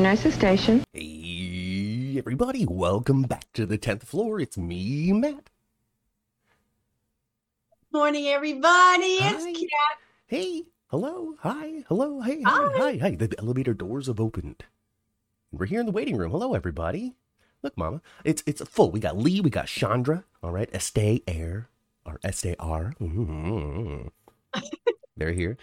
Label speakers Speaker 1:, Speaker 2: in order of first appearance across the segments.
Speaker 1: Nurses station.
Speaker 2: Hey, everybody, welcome back to the 10th floor. It's me, Matt.
Speaker 3: Morning, everybody.
Speaker 2: Hi.
Speaker 3: It's Kat.
Speaker 2: Hey, hello, hi, hello, hey, hi,
Speaker 3: Hi.
Speaker 2: hi, hi. The elevator doors have opened. We're here in the waiting room. Hello, everybody. Look, Mama, it's it's full. We got Lee, we got Chandra. All right, Estee Air or Estee R. Mm-hmm. They're here.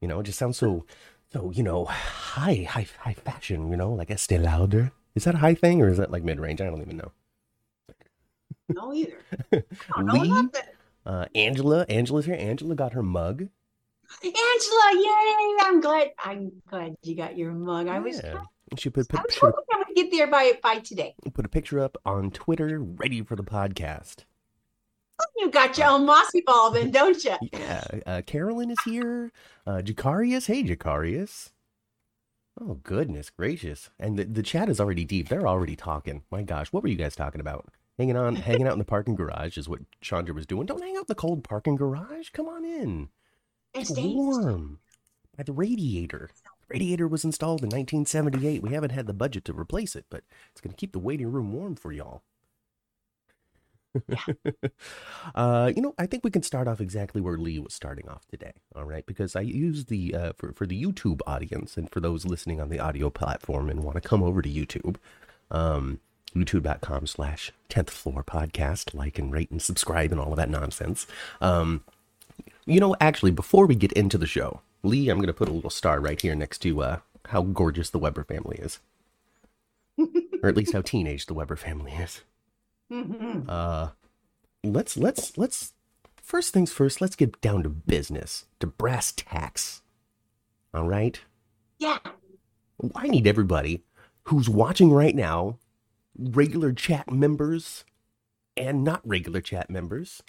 Speaker 2: You know, it just sounds so, so you know, high, high, high fashion. You know, like Estee Lauder. Is that a high thing or is that like mid range? I don't even know.
Speaker 3: No, either. I don't know.
Speaker 2: Uh, Angela, Angela's here. Angela got her mug.
Speaker 3: Angela, yay! I'm glad. I'm glad you got your mug. I was.
Speaker 2: Yeah. She put
Speaker 3: I
Speaker 2: put,
Speaker 3: was
Speaker 2: should
Speaker 3: hoping I would get there by by today.
Speaker 2: put a picture up on Twitter, ready for the podcast.
Speaker 3: You got your own mossy ball, then, don't you?
Speaker 2: Yeah, uh, Carolyn is here. Uh, Jacarius, hey Jacarius. Oh goodness gracious! And the, the chat is already deep. They're already talking. My gosh, what were you guys talking about? Hanging on, hanging out in the parking garage is what Chandra was doing. Don't hang out in the cold parking garage. Come on in. It's warm. By the radiator. Radiator was installed in 1978. We haven't had the budget to replace it, but it's going to keep the waiting room warm for y'all. uh, you know, I think we can start off exactly where Lee was starting off today. All right, because I use the uh, for for the YouTube audience and for those listening on the audio platform and want to come over to YouTube, um, YouTube.com slash 10th floor podcast. Like and rate and subscribe and all of that nonsense. Um, you know, actually, before we get into the show, Lee, I'm going to put a little star right here next to uh, how gorgeous the Weber family is, or at least how teenage the Weber family is.
Speaker 3: Mhm.
Speaker 2: Uh, let's let's let's first things first. Let's get down to business, to brass tacks. All right.
Speaker 3: Yeah.
Speaker 2: I need everybody who's watching right now, regular chat members and not regular chat members,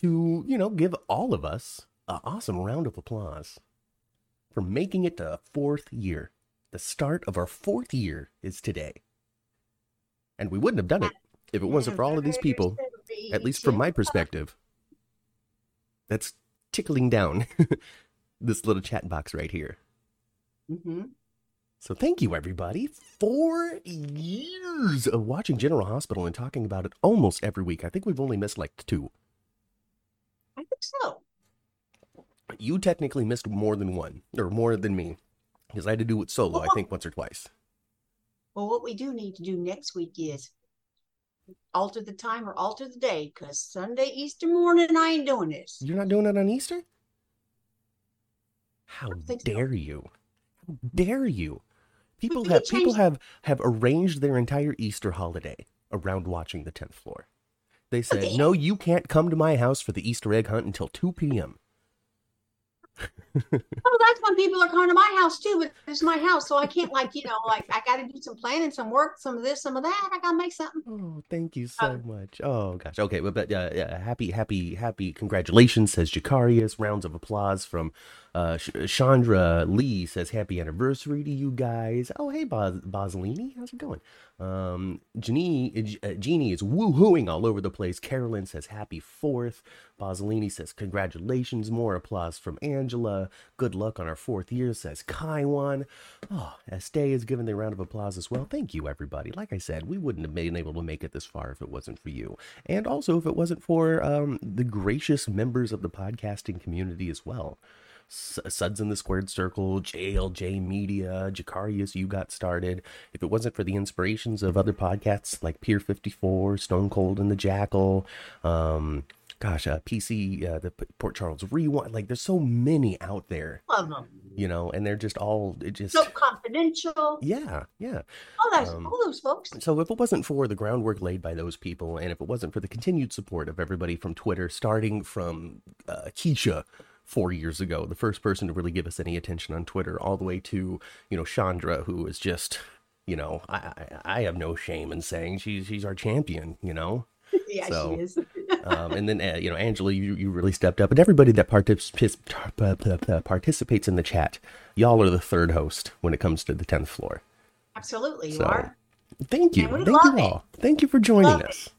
Speaker 2: to, you know, give all of us an awesome round of applause for making it to a fourth year. The start of our fourth year is today. And we wouldn't have done it if it wasn't for all of these people, at least from my perspective, that's tickling down this little chat box right here.
Speaker 3: hmm
Speaker 2: So thank you, everybody. Four years of watching General Hospital and talking about it almost every week. I think we've only missed like two.
Speaker 3: I think so.
Speaker 2: You technically missed more than one, or more than me, because I had to do it solo. I think once or twice.
Speaker 3: Well, what we do need to do next week is alter the time or alter the day because Sunday, Easter morning, I ain't doing this.
Speaker 2: You're not doing it on Easter? How
Speaker 3: don't so.
Speaker 2: dare you? How dare you? People have people have have arranged their entire Easter holiday around watching the tenth floor. They said,
Speaker 3: Okay.
Speaker 2: "No, you can't come to my house for the Easter egg hunt until two p.m."
Speaker 3: Oh, that's when people are coming to my house too, but it's my house, so I can't like you know like I got to do some planning, some work, some of this, some of that. I got to make something.
Speaker 2: Oh, thank you so
Speaker 3: Um,
Speaker 2: much. Oh gosh. Okay, but, but uh, yeah, happy, happy, happy. Congratulations, says Jacarius. Rounds of applause from uh, Chandra Lee says happy anniversary to you guys. Oh, hey, Bos- Bosolini, how's it going? Um, Jeannie, uh, Jeannie is woohooing all over the place. Carolyn says happy fourth. Bosolini says congratulations. More applause from Angela. Good luck on our fourth year, says Kaiwan. Oh, Estee is giving the round of applause as well. Thank you, everybody. Like I said, we wouldn't have been able to make it this far if it wasn't for you. And also if it wasn't for um, the gracious members of the podcasting community as well. Suds in the Squared Circle, JLJ Media, Jacarius, you got started. If it wasn't for the inspirations of other podcasts like Pier 54, Stone Cold and the Jackal, um, gosh, uh, PC, uh, the Port Charles Rewind, like there's so many out there,
Speaker 3: Love them.
Speaker 2: you know, and they're just all, it just,
Speaker 3: So confidential.
Speaker 2: yeah, yeah.
Speaker 3: All those,
Speaker 2: Um,
Speaker 3: all those folks.
Speaker 2: So if it wasn't for the groundwork laid by those people, and if it wasn't for the continued support of everybody from Twitter, starting from uh, Keisha four years ago, the first person to really give us any attention on Twitter, all the way to you know Chandra, who is just you know I I, I have no shame in saying she's she's our champion, you know.
Speaker 3: Yeah,
Speaker 2: so-
Speaker 3: she is.
Speaker 2: Um, and then uh, you know Angela, you you really stepped up, and everybody that particip- participates in the chat, y'all are the third host when it comes to the tenth floor.
Speaker 3: Absolutely, you
Speaker 2: So,
Speaker 3: are.
Speaker 2: Thank you. Thank you
Speaker 3: love it.
Speaker 2: all. Thank you for joining
Speaker 3: Love
Speaker 2: us.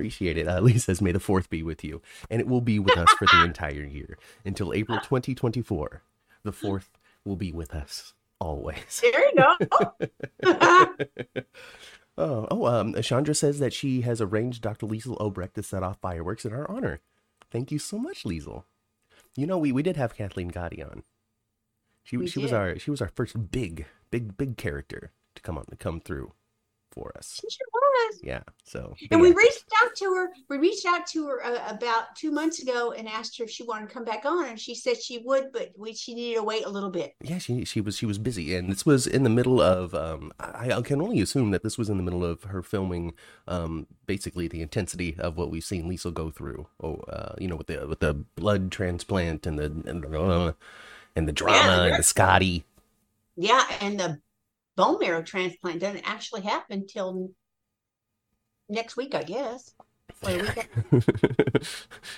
Speaker 2: Appreciate it. Uh, Lee says, May the fourth be with you. And it will be with us for the entire year until April 2024. The fourth will be with us always.
Speaker 3: There you go.
Speaker 2: Oh, oh, um, Chandra says that she has arranged Dr. Liesel Obrecht to set off fireworks in our honor. Thank you so much, Liesel. You know, we, we did have Kathleen Gati on. She
Speaker 3: We
Speaker 2: she was our she was our first big big big character to come on to come through for us.
Speaker 3: She sure was.
Speaker 2: Yeah. So
Speaker 3: And we reached out to her. We reached out to her uh, about two months ago and asked her if she wanted to come back on, and she said she would, but we she needed to wait a little bit.
Speaker 2: yeah she she was she was busy and this was in the middle of um I, I can only assume that this was in the middle of her filming um basically the intensity of what we've seen Lisa go through oh uh you know with the with the blood transplant and the and the, uh, and the drama
Speaker 3: Yeah,
Speaker 2: and the Scotty
Speaker 3: Yeah, and the bone marrow transplant doesn't actually happen till next week, I guess.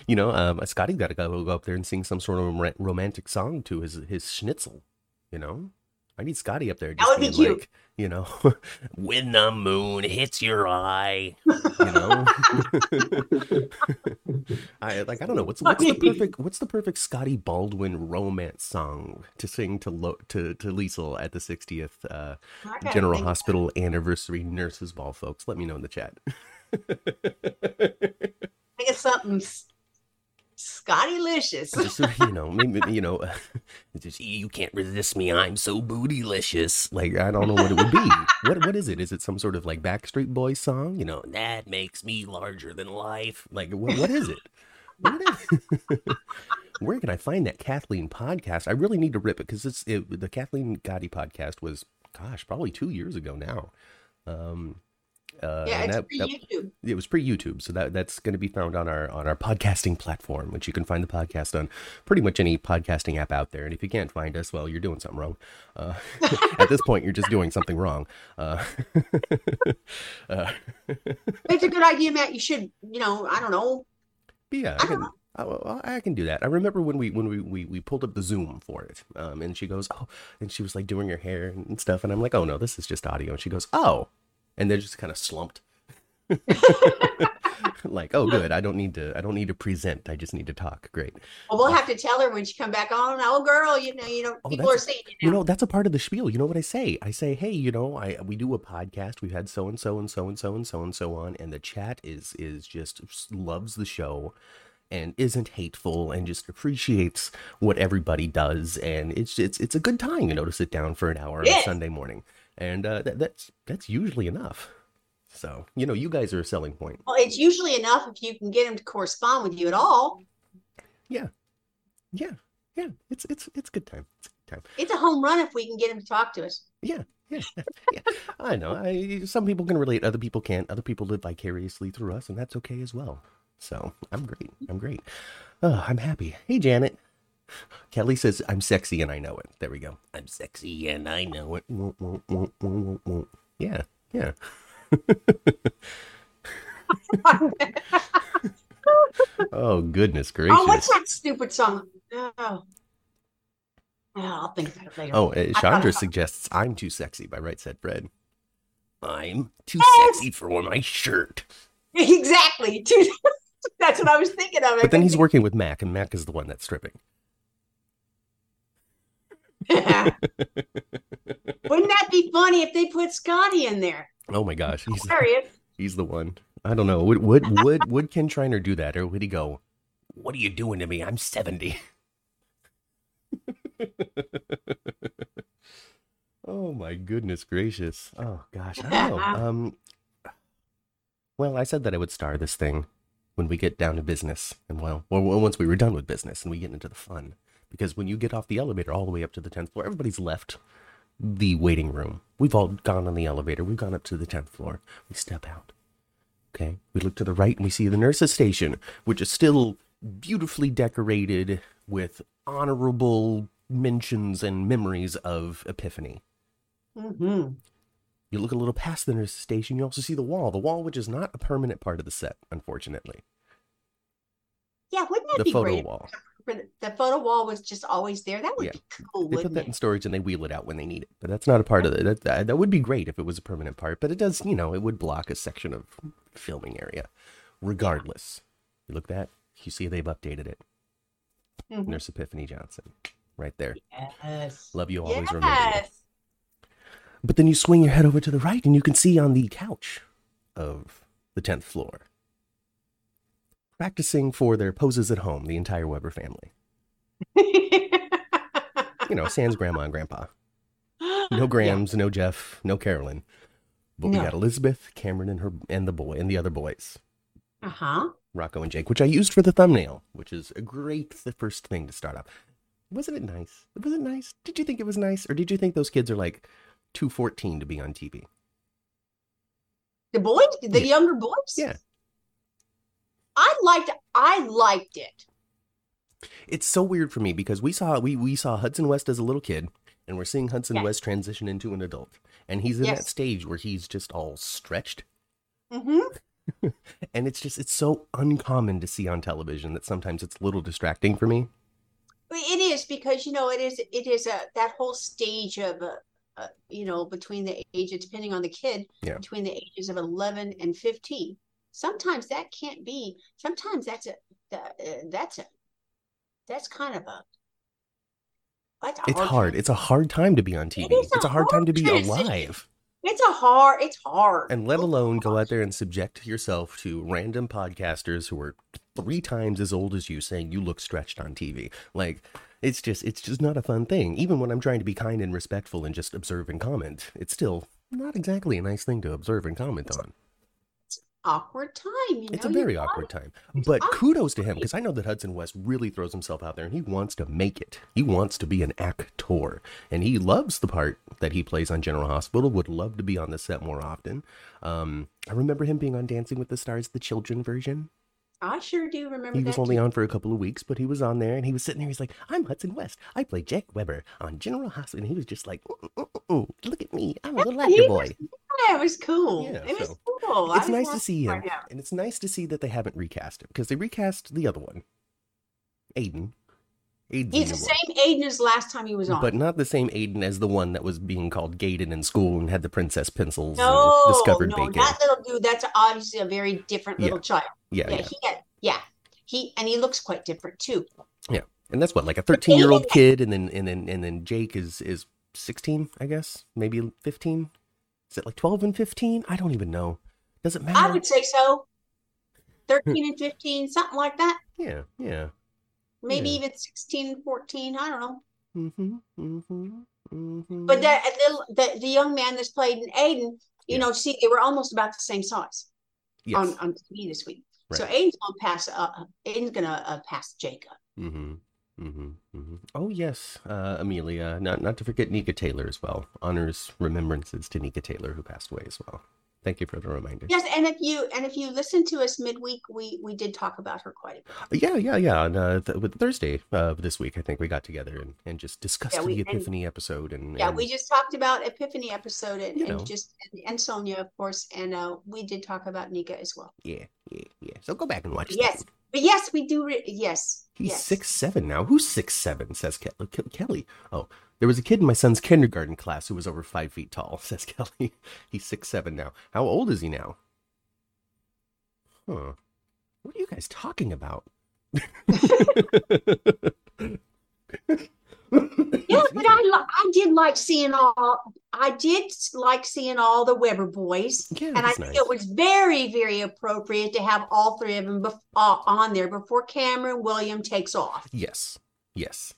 Speaker 2: You know um Scotty got to go, go up there and sing some sort of romantic song to his his schnitzel you know I need Scotty up there
Speaker 3: That would be cute.
Speaker 2: like you know when the moon hits your eye you know? I like i don't know what's what's the perfect what's the perfect scotty baldwin romance song to sing to Lo, to to liesel at the 60th uh general hospital anniversary nurses ball folks. Let me know in the chat.
Speaker 3: Think of something Scotty Licious.
Speaker 2: you know you know just you can't resist me. I'm so bootylicious. Like i don't know what it would be. What what is it? Is it some sort of like backstreet boys song? You know that makes me larger than life. Like what, what is it? What is where can i find that kathleen podcast? I really need to rip it because it's it, the kathleen gati podcast was gosh probably two years ago now. Um uh,
Speaker 3: yeah,
Speaker 2: and
Speaker 3: it's
Speaker 2: that- that-
Speaker 3: YouTube.
Speaker 2: it was pre YouTube, so that that's going to be found on our on our podcasting platform, which you can find the podcast on pretty much any podcasting app out there. And if you can't find us, well, you're doing something wrong. Uh, at this point, you're just doing something wrong. Uh, uh,
Speaker 3: It's a good idea, Matt. You should, you know, I don't know.
Speaker 2: yeah, I can. I, well, I can do that. I remember when we when we, we, we pulled up the Zoom for it, um, and she goes, "Oh," and she was like doing her hair and stuff, and I'm like, "Oh no, this is just audio." And she goes, "Oh," and they're just kind of slumped. like, oh, good. I don't need to. I don't need to present. I just need to talk. Great.
Speaker 3: Well, we'll uh, have to tell her when she come back on. Oh, girl, you know, you know,
Speaker 2: Oh,
Speaker 3: people are seeing you
Speaker 2: You know, that's a part of the spiel. You know what I say? I say, hey, you know, I we do a podcast. We've had so and so and so and so and so and so on, and the chat is is just loves the show and isn't hateful and just appreciates what everybody does and it's it's it's a good time you know to sit down for an hour on a Sunday morning and uh, that, that's that's usually enough so you know you guys are a selling point
Speaker 3: Well, it's usually enough if you can get them to correspond with you at all.
Speaker 2: yeah yeah yeah it's it's it's good time it's good time
Speaker 3: It's a home run if we can get them to talk to us.
Speaker 2: Yeah, yeah, yeah. I know. I some people can relate, other people can't. Other people live vicariously through us, and that's okay as well. So I'm great. I'm great. Oh, I'm happy. Hey, Janet. Kelly says I'm sexy and I know it. There we go. I'm sexy and I know it. Yeah, yeah. Oh goodness gracious.
Speaker 3: Oh, what's that stupid song? Oh, Yeah, I'll think about it later.
Speaker 2: Oh, uh,
Speaker 3: thought
Speaker 2: Chandra suggests "I'm too sexy" by Right Said Fred. I'm too
Speaker 3: Yes!
Speaker 2: sexy for my shirt.
Speaker 3: exactly. That's what I was thinking of.
Speaker 2: But then he's working with Mac, and Mac is the one that's stripping.
Speaker 3: Wouldn't that be funny if they put Scotty in there?
Speaker 2: Oh my gosh, he's
Speaker 3: Hilarious.
Speaker 2: he's the one. I don't know. Would would would would Kin Shriner do that, or would he go? What are you doing to me? I'm seventy. oh my goodness gracious. Oh gosh, I know. Um, well, I said that I would star this thing when we get down to business, and well, well, well, once we were done with business and we get into the fun, because when you get off the elevator all the way up to the tenth floor, everybody's left the waiting room. We've all gone on the elevator. We've gone up to the tenth floor. We step out. Okay. We look to the right and we see the nurse's station, which is still beautifully decorated with honorable mentions and memories of Epiphany.
Speaker 3: hmm
Speaker 2: You look a little past the nurse's station, you also see the wall. The wall, which is not a permanent part of the set, unfortunately.
Speaker 3: Yeah, wouldn't that
Speaker 2: The
Speaker 3: be
Speaker 2: photo
Speaker 3: great?
Speaker 2: wall.
Speaker 3: If The photo wall was just always there. That would
Speaker 2: Yeah.
Speaker 3: be cool,
Speaker 2: They put
Speaker 3: wouldn't
Speaker 2: that in storage and they wheel it out when they need it. But that's not a part of it. That, that, that would be great if it was a permanent part. But it does, you know, it would block a section of filming area. Regardless, you look that, you see they've updated it.
Speaker 3: Mhm.
Speaker 2: Nurse Epiphany Johnson, right there.
Speaker 3: Yes.
Speaker 2: Love you always. Remember.
Speaker 3: Yes.
Speaker 2: But then you swing your head over to the right and you can see on the couch of the 10th floor, practicing for their poses at home, the entire Weber family. You know, sans grandma and grandpa. No Grams, no Jeff, no Carolyn. But we got Elizabeth, Cameron, and her and the boy and the other boys,
Speaker 3: Uh huh.
Speaker 2: Rocco and Jake, which I used for the thumbnail, which is a great the first thing to start off. Wasn't it nice? Was it nice? Did you think it was nice, or did you think those kids are like too fourteen to be on TV?
Speaker 3: The boys, the
Speaker 2: Yeah.
Speaker 3: younger boys.
Speaker 2: Yeah.
Speaker 3: I liked. I liked it.
Speaker 2: It's so weird for me because we saw we we saw Hudson West as a little kid, and we're seeing Hudson
Speaker 3: Yes.
Speaker 2: West transition into an adult, and he's in that stage where he's just all stretched,
Speaker 3: Mm-hmm.
Speaker 2: and it's just it's so uncommon to see on television that sometimes it's a little distracting for me.
Speaker 3: It is because you know it is. It is a that whole stage of uh, uh, you know between the ages, depending on the kid,
Speaker 2: Yeah.
Speaker 3: between the ages of eleven and fifteen. Sometimes that can't be. Sometimes that's a uh, that's a that's kind of a.
Speaker 2: It's hard. It's a hard time to be on TV.
Speaker 3: is a
Speaker 2: It's a hard time to be alive.
Speaker 3: It's a hard. It's hard.
Speaker 2: And let alone go out there and subject yourself to random podcasters who are three times as old as you saying you look stretched on TV. Like it's just it's just not a fun thing. Even when I'm trying to be kind and respectful and just observe and comment, it's still not exactly a nice thing to observe and comment on.
Speaker 3: Awkward time. You know,
Speaker 2: It's a very awkward time. But
Speaker 3: awkward.
Speaker 2: kudos to him because I know that Hudson West really throws himself out there and he wants to make it. He wants to be an actor and he loves the part that he plays on General Hospital. Would love to be on the set more often. Um, I remember him being on Dancing with the Stars, the children version.
Speaker 3: I sure do remember
Speaker 2: He was only
Speaker 3: too.
Speaker 2: on for a couple of weeks, but he was on there and he was sitting there. He's like, "I'm Hudson West. I play Jack Weber on General Hospital." And he was just like, "Mm, mm, mm, mm. "Look at me. I'm a little actor boy."
Speaker 3: Yeah, it was cool.
Speaker 2: Yeah,
Speaker 3: it was cool.
Speaker 2: It's
Speaker 3: was
Speaker 2: nice to see him, and it's nice to see that they haven't recast him because they recast the other one, Aiden. Aiden's
Speaker 3: He's
Speaker 2: the
Speaker 3: same Aiden as last time he was on.
Speaker 2: but not the same Aiden as the one that was being called Gaydon in school and had the princess pencils
Speaker 3: no,
Speaker 2: and discovered
Speaker 3: no,
Speaker 2: bacon.
Speaker 3: that little dude. That's obviously a very different
Speaker 2: Yeah.
Speaker 3: little child.
Speaker 2: Yeah,
Speaker 3: Yeah,
Speaker 2: yeah,
Speaker 3: he had, yeah, he and he looks quite different too. Yeah.
Speaker 2: And that's what like a thirteen-year-old kid, and then and then and then Jake is is sixteen, I guess, maybe fifteen. Is it like twelve and fifteen? I don't even know. Does it matter?
Speaker 3: I would say so. Thirteen and fifteen, something like that.
Speaker 2: Yeah, yeah.
Speaker 3: Maybe
Speaker 2: Yeah.
Speaker 3: even 16, 14. I don't know.
Speaker 2: Mm-hmm. Mm-hmm. Mm-hmm.
Speaker 3: But that little the, the young man that's played in Aiden, you
Speaker 2: Yeah.
Speaker 3: know, see, they were almost about the same size
Speaker 2: yes.
Speaker 3: on on TV this week. So Aiden's gonna pass. Uh, Aiden's gonna uh, pass Jacob.
Speaker 2: Mm-hmm. Mm-hmm. Mm-hmm. Oh yes, uh, Amelia. Not not to forget Nika Taylor as well. Honors remembrances to Nika Taylor who passed away as well. Thank you for the reminder.
Speaker 3: Yes, and if you and if you listen to us midweek, we we did talk about her quite a bit.
Speaker 2: Yeah, yeah, yeah. On uh, th- Thursday uh, this week, I think we got together and, and just discussed
Speaker 3: Yeah, we-
Speaker 2: the
Speaker 3: and-
Speaker 2: Epiphany episode. And
Speaker 3: Yeah,
Speaker 2: and-
Speaker 3: we just talked about Epiphany episode and,
Speaker 2: You
Speaker 3: and just and, and Sonya, of course, and uh, we did talk about Nika as well.
Speaker 2: yeah, yeah, yeah. So go back and watch.
Speaker 3: Yes, but yes, we do. Re- yes,
Speaker 2: He's
Speaker 3: yes.
Speaker 2: six seven now. Who's six seven? Says Kelly. Kelly. Oh, there was a kid in my son's kindergarten class who was over five feet tall. Says Kelly. He's six seven now. How old is he now? Huh. What are you guys talking about?
Speaker 3: Yeah, but I I did like seeing all. I did like seeing all the Weber boys,
Speaker 2: Yeah,
Speaker 3: and I
Speaker 2: that's
Speaker 3: think
Speaker 2: nice.
Speaker 3: it was very very appropriate to have all three of them bef- uh, on there before Cameron William takes off.
Speaker 2: Yes. Yes.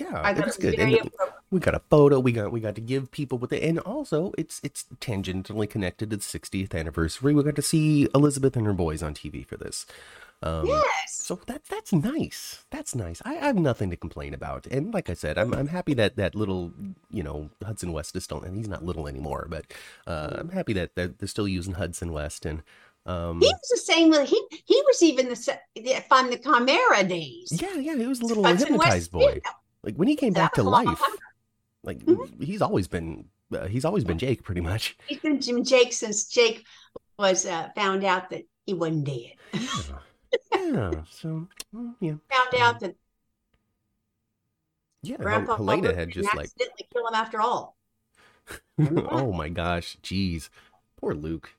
Speaker 2: Yeah,
Speaker 3: I
Speaker 2: it was
Speaker 3: it was
Speaker 2: good. We got a photo. We got we got to give people with it, and also it's it's tangentially connected to the 60th anniversary. We got to see Elizabeth and her boys on TV for this. Um,
Speaker 3: Yes.
Speaker 2: So that that's nice. That's nice. I, I have nothing to complain about. And like I said, I'm I'm happy that that little you know Hudson West is still and he's not little anymore, but uh, I'm happy that they're, they're still using Hudson West and um
Speaker 3: He was the same. He he was even the from the Chimera days.
Speaker 2: yeah yeah he was a little
Speaker 3: Hudson
Speaker 2: hypnotized
Speaker 3: West,
Speaker 2: boy. Like when he came back to
Speaker 3: was a long
Speaker 2: life, like
Speaker 3: Mhm.
Speaker 2: he's always been uh, he's always been Jake pretty much.
Speaker 3: He's been Jim Jake since Jake was uh, found out that he wasn't dead.
Speaker 2: Yeah. yeah. So yeah
Speaker 3: Found out that
Speaker 2: yeah.
Speaker 3: Grandpa
Speaker 2: Helena had just like
Speaker 3: accidentally kill him after all.
Speaker 2: Oh my gosh, jeez, poor Luke.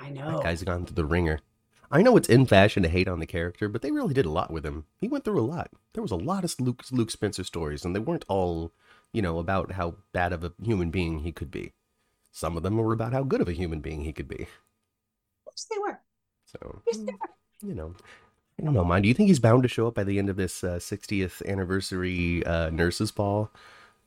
Speaker 3: I know.
Speaker 2: That guy's gone through the ringer. I know it's in fashion to hate on the character, but they really did a lot with him. He went through a lot. There was a lot of Luke Luke Spencer stories, and they weren't all you know, about how bad of a human being he could be. Some of them were about how good of a human being he could be.
Speaker 3: Yes, they were.
Speaker 2: So,
Speaker 3: Yes, they were.
Speaker 2: you know, I don't know, mind. Do you think he's bound to show up by the end of this uh, 60th anniversary uh, nurses ball?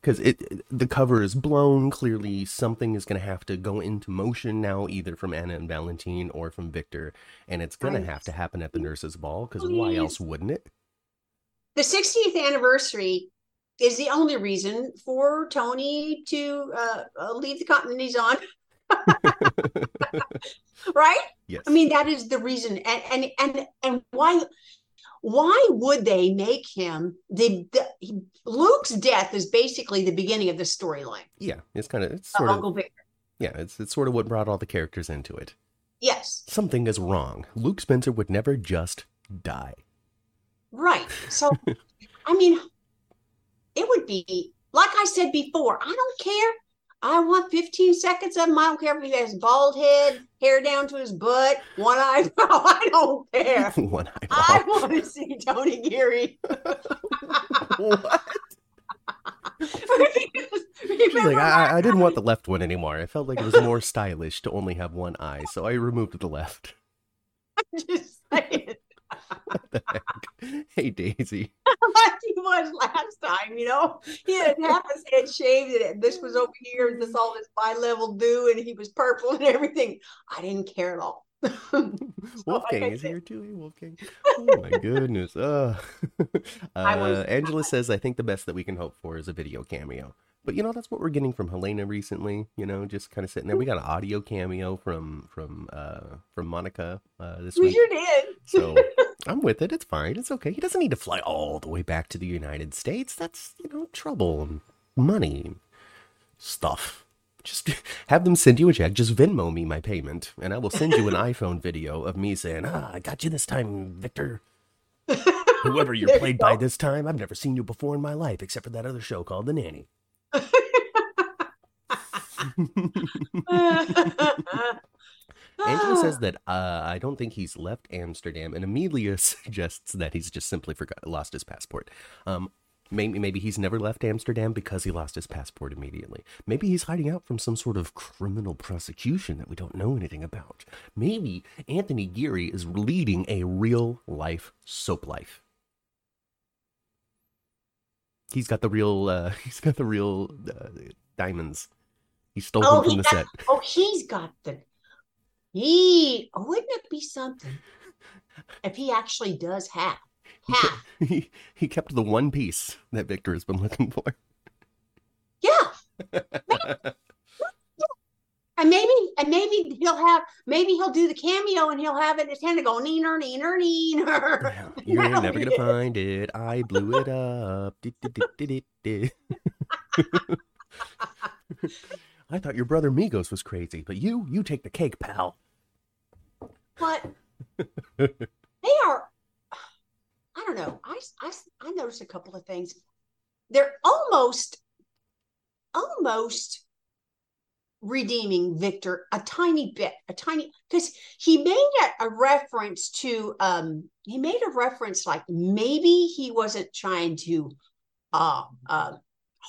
Speaker 2: Because it, the cover is blown. Clearly, something is going to have to go into motion now, either from Anna and Valentin or from Victor, and it's going to have to happen at the nurses ball. Because why else wouldn't it?
Speaker 3: The 60th anniversary is the only reason for Tony to uh, uh, leave the continent he's on, right?
Speaker 2: yes.
Speaker 3: I mean, that is the reason. And and and and why why would they make him the, the he- Luke's death is basically the beginning of the storyline
Speaker 2: yeah, it's kind of it's sort of
Speaker 3: Uncle Victor.
Speaker 2: yeah, it's it's sort of what brought all the characters into it.
Speaker 3: Yes,
Speaker 2: Something is wrong. Luke Spencer would never just die.
Speaker 3: right. So I mean, it would be like I said before. I don't care. I want 15 seconds of him. I don't care if he has bald head, hair down to his butt, one eyebrow. I don't care.
Speaker 2: One
Speaker 3: I want to see Tony Geary.
Speaker 2: what? Like, I, I didn't want the left one anymore. I felt like it was more stylish to only have one eye, so I removed the left.
Speaker 3: just saying,
Speaker 2: the heck? Hey, Daisy.
Speaker 3: like he was last time, you know. He had half his head shaved, and this was over here, and this all this bi-level do, and he was purple and everything. I didn't care at all. So,
Speaker 2: Wolfgang
Speaker 3: like
Speaker 2: is here too. Hey, Wolfgang. Oh my goodness. Uh,
Speaker 3: was-
Speaker 2: uh, Angela says, I think the best that we can hope for is a video cameo. But you know, that's what we're getting from Helena recently. You know, just kind of sitting there. We got an audio cameo from from uh from Monica uh, this
Speaker 3: we
Speaker 2: week.
Speaker 3: sure did.
Speaker 2: So I'm with it. It's fine. It's okay. He doesn't need to fly all the way back to the United States. That's, you know, trouble and money and stuff. Just have them send you a check. Just Venmo me my payment, and I will send you an iPhone video of me saying, Ah, I got you this time, Victor. Whoever you're
Speaker 3: There you
Speaker 2: played by this time, I've never seen you before in my life, except for that other show called The Nanny. Angela says that uh, I don't think he's left Amsterdam, and Amelia suggests that he's just simply forgot lost his passport. Um, maybe maybe he's never left Amsterdam because he lost his passport immediately. Maybe he's hiding out from some sort of criminal prosecution that we don't know anything about. Maybe Anthony Geary is leading a real life soap life. He's got the real. Uh, he's got the real uh, diamonds. He stole
Speaker 3: Oh,
Speaker 2: them from the
Speaker 3: got-
Speaker 2: set.
Speaker 3: oh, he's got the he. Oh, wouldn't it be something if he actually does have
Speaker 2: He
Speaker 3: half?
Speaker 2: he, he kept the one piece that Victor has been looking for.
Speaker 3: Yeah. And maybe, and maybe he'll have, maybe he'll do the cameo and he'll have it in his hand and go, neener, neener, neener.
Speaker 2: You're never gonna find it. I blew it up. I thought your brother Mikkos was crazy, but you, you take the cake, pal.
Speaker 3: But they are, I don't know. I, I, I noticed a couple of things. They're almost, almost redeeming Victor a tiny bit, a tiny, because he made a, a reference to, um, he made a reference like maybe he wasn't trying to, uh, uh,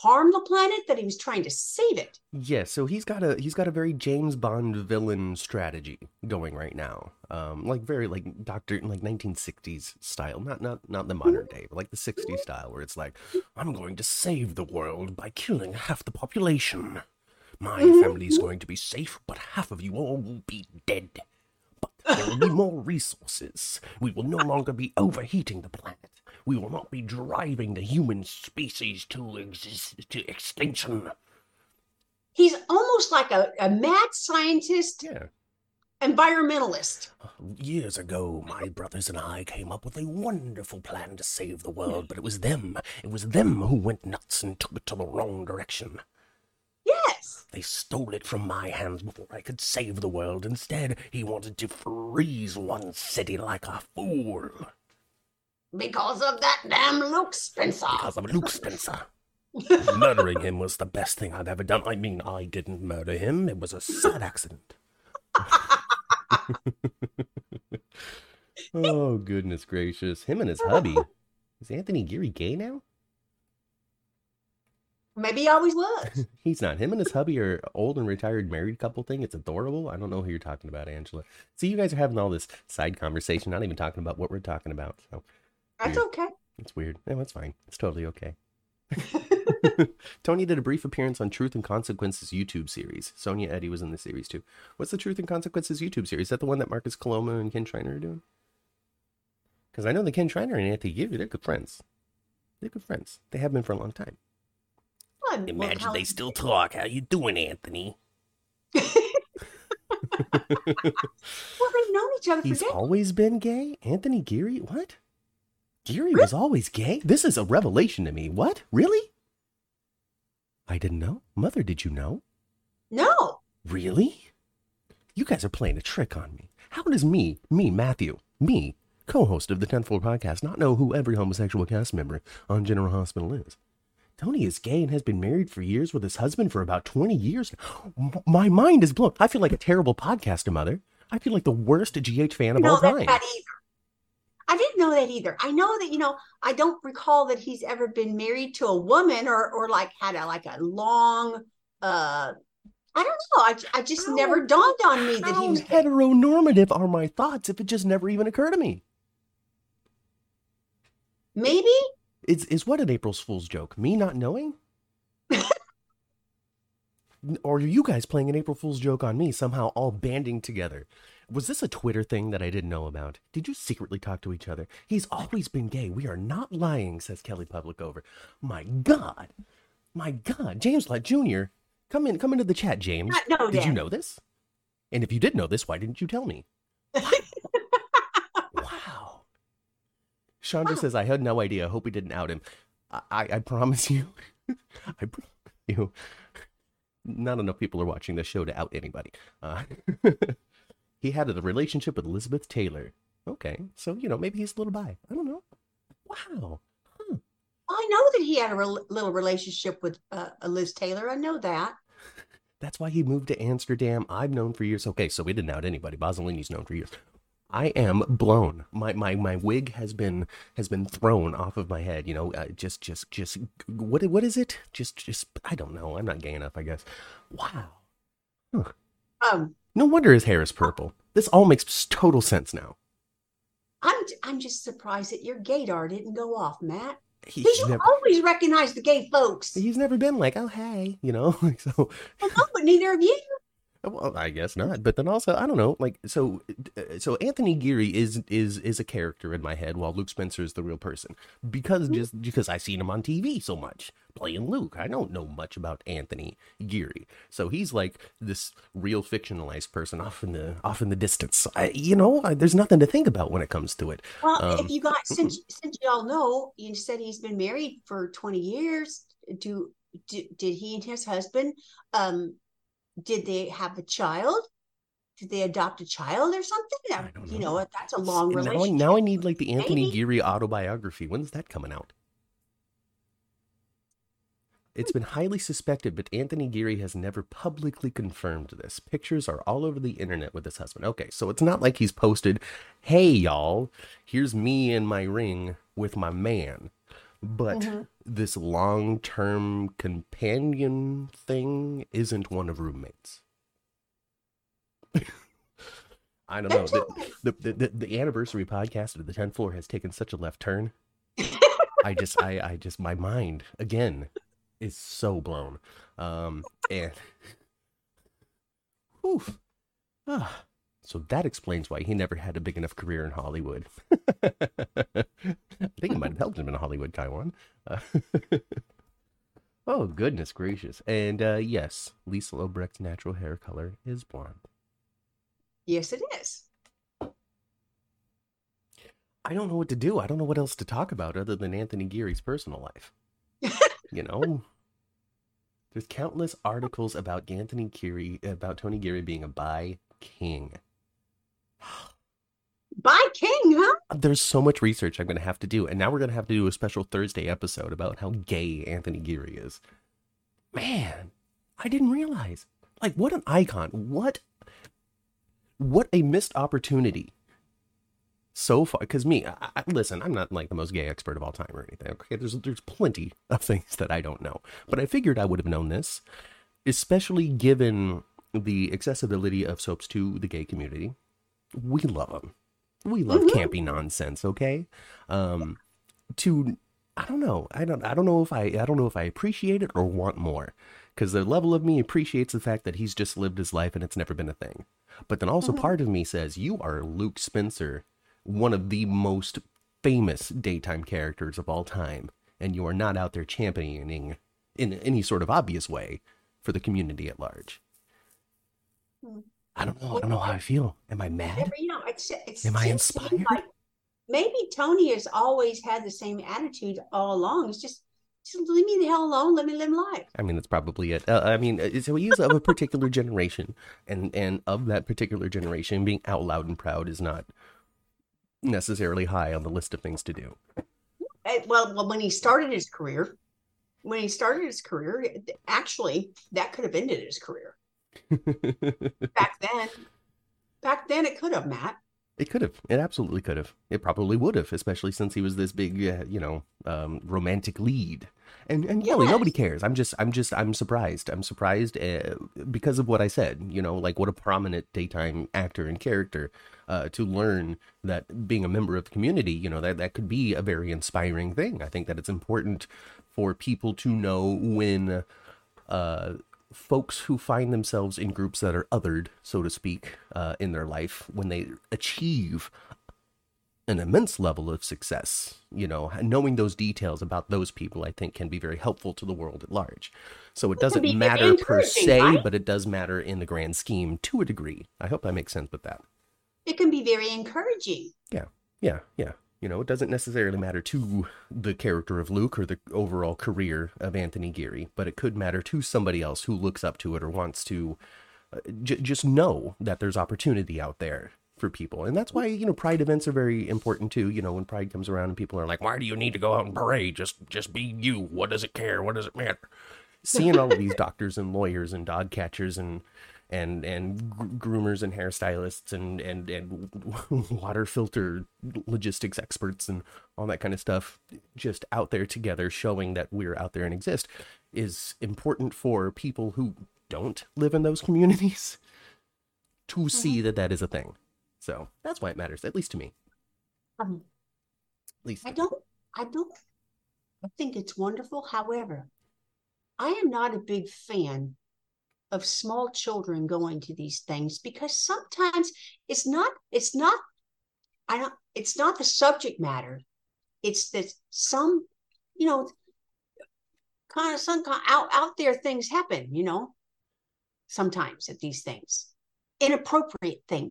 Speaker 3: harm the planet, that he was trying to save it.
Speaker 2: Yeah, so he's got a he's got a very James Bond villain strategy going right now. Um, like very like Doctor like 1960s style, not not not the modern day, but like the 60s style, where it's like I'm going to save the world by killing half the population. My
Speaker 3: Mhm.
Speaker 2: family's going to be safe, but half of you all will be dead. There will be more resources. We will no longer be overheating the planet. We will not be driving the human species to exist to extinction.
Speaker 3: He's almost like a, a mad scientist,
Speaker 2: Yeah.
Speaker 3: environmentalist.
Speaker 2: Years ago, my brothers and I came up with a wonderful plan to save the world, but it was them. It was them who went nuts and took it to the wrong direction.
Speaker 3: Yes.
Speaker 2: They stole it from my hands before I could save the world. Instead, he wanted to freeze one city like a fool.
Speaker 3: Because of that damn Luke Spencer.
Speaker 2: Because of Luke Spencer. Murdering him was the best thing I've ever done. I mean, I didn't murder him. It was a sad accident. oh, goodness gracious. Him and his hubby. Is Anthony Geary gay now?
Speaker 3: Maybe he always was.
Speaker 2: He's not. Him and his hubby are old and retired married couple thing. It's adorable. I don't know who you're talking about, Angela. See, you guys are having all this side conversation, not even talking about what we're talking about. So
Speaker 3: That's
Speaker 2: Weird.
Speaker 3: okay.
Speaker 2: it's weird. No, it's fine. It's totally okay. Tony did a brief appearance on Truth and Consequences YouTube series. Sonya Eddy was in the series too. What's the Truth and Consequences YouTube series? Is that the one that Marcus Coloma and Kin Shriner are doing? Because I know that Kin Shriner and Anthony Geary, they're good friends. They're good friends. They have been for a long time.
Speaker 3: Well,
Speaker 2: Imagine they still talk. How you doing, Anthony?
Speaker 3: Well, they've known each other for
Speaker 2: He's
Speaker 3: decades.
Speaker 2: always been gay? Anthony Geary? What? Geary was always gay? This is a revelation to me. What? Really? I didn't know. Mother, did you know?
Speaker 3: No.
Speaker 2: Really? You guys are playing a trick on me. How does me, me, Matthew, me, co host of the 10th Floor podcast, not know who every homosexual cast member on General Hospital is? Tony is gay and has been married for years with his husband for about 20 years. My mind is blown. I feel like a terrible podcaster, Mother. I feel like the worst GH fan of all time.
Speaker 3: that either. I didn't know that either. I know that you know. I don't recall that he's ever been married to a woman or or like had a like a long. uh I don't know. I, I just
Speaker 2: How-
Speaker 3: never dawned on me that he
Speaker 2: How
Speaker 3: was.
Speaker 2: heteronormative are my thoughts if it just never even occurred to me?
Speaker 3: Maybe
Speaker 2: Is is what an April Fool's joke? Me not knowing? or are you guys playing an April Fool's joke on me, somehow all banding together? Was this a Twitter thing that I didn't know about? Did you secretly talk to each other? He's always been gay. We are not lying, says Kelly Public over. My God. My God. James Lett Jr. Come in, come into the chat, James.
Speaker 3: not know
Speaker 2: Did
Speaker 3: that.
Speaker 2: you know this? And if you did know this, why didn't you tell me? Chandra says, I had no idea. I hope we didn't out him. I, I, I promise you. I promise you. Not enough people are watching this show to out anybody. Uh, he had a relationship with Elizabeth Taylor. Okay. So, you know, maybe he's a little bi. I don't know. Wow.
Speaker 3: I know that he had a rel little relationship with uh, Liz Taylor. I know that.
Speaker 2: That's why he moved to Amsterdam. I've known for years. Okay, so we didn't out anybody. Bozzolini's known for years. I am blown. My my my wig has been has been thrown off of my head. You know, uh, just just just what what is it? Just just I don't know. I'm not gay enough, I guess. Wow.
Speaker 3: Um,
Speaker 2: No wonder his hair is purple. This all makes total sense now.
Speaker 3: I'm I'm just surprised that your gaydar didn't go off, Matt.
Speaker 2: He's
Speaker 3: you
Speaker 2: never
Speaker 3: always recognize the gay folks.
Speaker 2: he's never been like, oh hey, you know. So.
Speaker 3: No, but neither of you.
Speaker 2: Well, I guess not. But then also, I don't know. Like, so, uh, so Anthony Geary is is is a character in my head, while Luke Spencer is the real person. Because just because I've seen him on TV so much playing Luke, I don't know much about Anthony Geary. So he's like this real fictionalized person off in the off in the distance. I, you know, I, there's nothing to think about when it comes to it.
Speaker 3: Well,
Speaker 2: Um,
Speaker 3: if you got since since you all know, you said he's been married for twenty years. Do, do did he and his husband? Um, did they have a child? Did they adopt a child or something?
Speaker 2: I don't
Speaker 3: You
Speaker 2: know.
Speaker 3: know, that's a long
Speaker 2: And now, I,
Speaker 3: relationship.
Speaker 2: now I need like the Anthony
Speaker 3: Maybe.
Speaker 2: Geary autobiography. When's that coming out? It's hmm. been highly suspected, but Anthony Geary has never publicly confirmed this. Pictures are all over the internet with his husband. Okay, so it's not like he's posted, hey, y'all, here's me in my ring with my man. But
Speaker 3: Mhm.
Speaker 2: this long term companion thing isn't one of roommates. I don't know. The, the, the, the, the anniversary podcast of the 10th floor has taken such a left turn. I just, I, I just, my mind again is so blown. Um, and, oof. Ah, so that explains why he never had a big enough career in Hollywood. I think it might have helped him in Hollywood, Taiwan. Uh, oh, goodness gracious. And uh, yes, Liesel Obrecht's natural hair color is blonde.
Speaker 3: yes, it is.
Speaker 2: I don't know what to do. I don't know what else to talk about other than Anthony Geary's personal life. you know, there's countless articles about Anthony Geary, about Tony Geary being a bi king.
Speaker 3: By King, huh?
Speaker 2: There's so much research I'm going to have to do, and now we're going to have to do a special Thursday episode about how gay Anthony Geary is. Man, I didn't realize. Like, what an icon! What, what a missed opportunity. so far because me I, I, listen i'm not like the most gay expert of all time or anything okay there's there's plenty of things that i don't know but i figured i would have known this especially given the accessibility of soaps to the gay community we love them we love
Speaker 3: Mhm.
Speaker 2: campy nonsense okay um to i don't know i don't i don't know if i i don't know if i appreciate it or want more because the level of me appreciates the fact that he's just lived his life and it's never been a thing but then also
Speaker 3: Mhm.
Speaker 2: part of me says you are luke spencer one of the most famous daytime characters of all time and you are not out there championing in any sort of obvious way for the community at large
Speaker 3: Hmm.
Speaker 2: I don't know i don't know how i feel am i mad
Speaker 3: you know, it's, it's
Speaker 2: Am I inspired?
Speaker 3: like maybe Tony has always had the same attitude all along. It's just, just leave me the hell alone. Let me live life.
Speaker 2: I mean, that's probably it. Uh, I mean, so he is of a particular generation, and and of that particular generation, being out loud and proud is not necessarily high on the list of things to do.
Speaker 3: Eh, well, well, when he started his career, when he started his career, actually, that could have ended his career back then. Back then, it could have, Matt.
Speaker 2: It could have. It absolutely could have. It probably would have, especially since he was this big, uh, you know, um, romantic lead. And and really, nobody cares. I'm just, I'm just, I'm surprised. I'm surprised uh, because of what I said. You know, like what a prominent daytime actor and character. Uh, to learn that being a member of the community, you know, that that could be a very inspiring thing. I think that it's important for people to know when uh, folks who find themselves in groups that are othered, so to speak, uh, in their life, when they achieve an immense level of success, you know, knowing those details about those people, I think can be very helpful to the world at large. So it doesn't matter per se,
Speaker 3: right?
Speaker 2: but it does matter in the grand scheme to a degree. I hope that makes sense with that.
Speaker 3: It can be very encouraging.
Speaker 2: Yeah, yeah, yeah. You know, it doesn't necessarily matter to the character of Luke or the overall career of Anthony Geary, but it could matter to somebody else who looks up to it or wants to uh, j- just know that there's opportunity out there for people. And that's why, you know, pride events are very important too. You know, when pride comes around and people are like, why do you need to go out and parade? Just, just be you. What does it care? What does it matter? Seeing all of these doctors and lawyers and dog catchers and and and groomers and hairstylists and and and water filter logistics experts and all that kind of stuff just out there together showing that we're out there and exist is important for people who don't live in those communities to see that that is a thing. So that's why it matters at least to me.
Speaker 3: Um,
Speaker 2: at least
Speaker 3: I don't, I don't, I think it's wonderful. However, I am not a big fan of small children going to these things because sometimes it's not, it's not, I don't, it's not the subject matter. It's that some, you know, kind of some kind out out there things happen, you know, sometimes at these things, inappropriate things.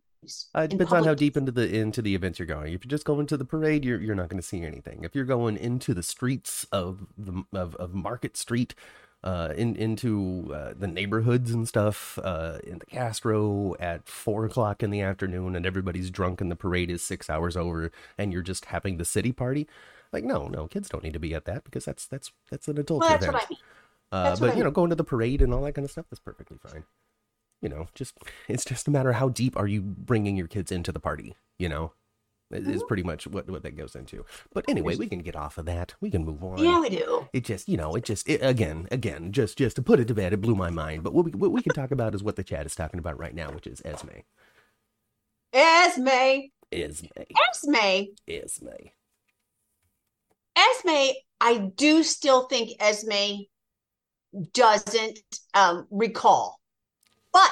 Speaker 2: Uh, it depends on how deep into the into the events you're going. If you're just going to the parade, you're you're not going to see anything. If you're going into the streets of the of, of Market Street, uh, in into uh, the neighborhoods and stuff, uh, in the Castro at four o'clock in the afternoon, and everybody's drunk, and the parade is six hours over, and you're just having the city party. Like, no, no, kids don't need to be at that because that's that's that's an adult
Speaker 3: Well, that's
Speaker 2: event.
Speaker 3: what I mean.
Speaker 2: Uh, but
Speaker 3: I
Speaker 2: you know, going to the parade and all that kind of stuff, is perfectly fine. You know, just it's just a matter of how deep are you bringing your kids into the party. You know, is
Speaker 3: Mhm.
Speaker 2: pretty much what what that goes into. But anyway, we can get off of that. We can move on.
Speaker 3: Yeah, we do.
Speaker 2: It just, you know, it just, it, again, again, just, just to put it to bed, it blew my mind. But what we, what we can talk about is what the chat is talking about right now, which is Esme.
Speaker 3: Esme,
Speaker 2: Esme.
Speaker 3: Esme,
Speaker 2: Esme.
Speaker 3: Esme, I do still think Esme doesn't um, recall, but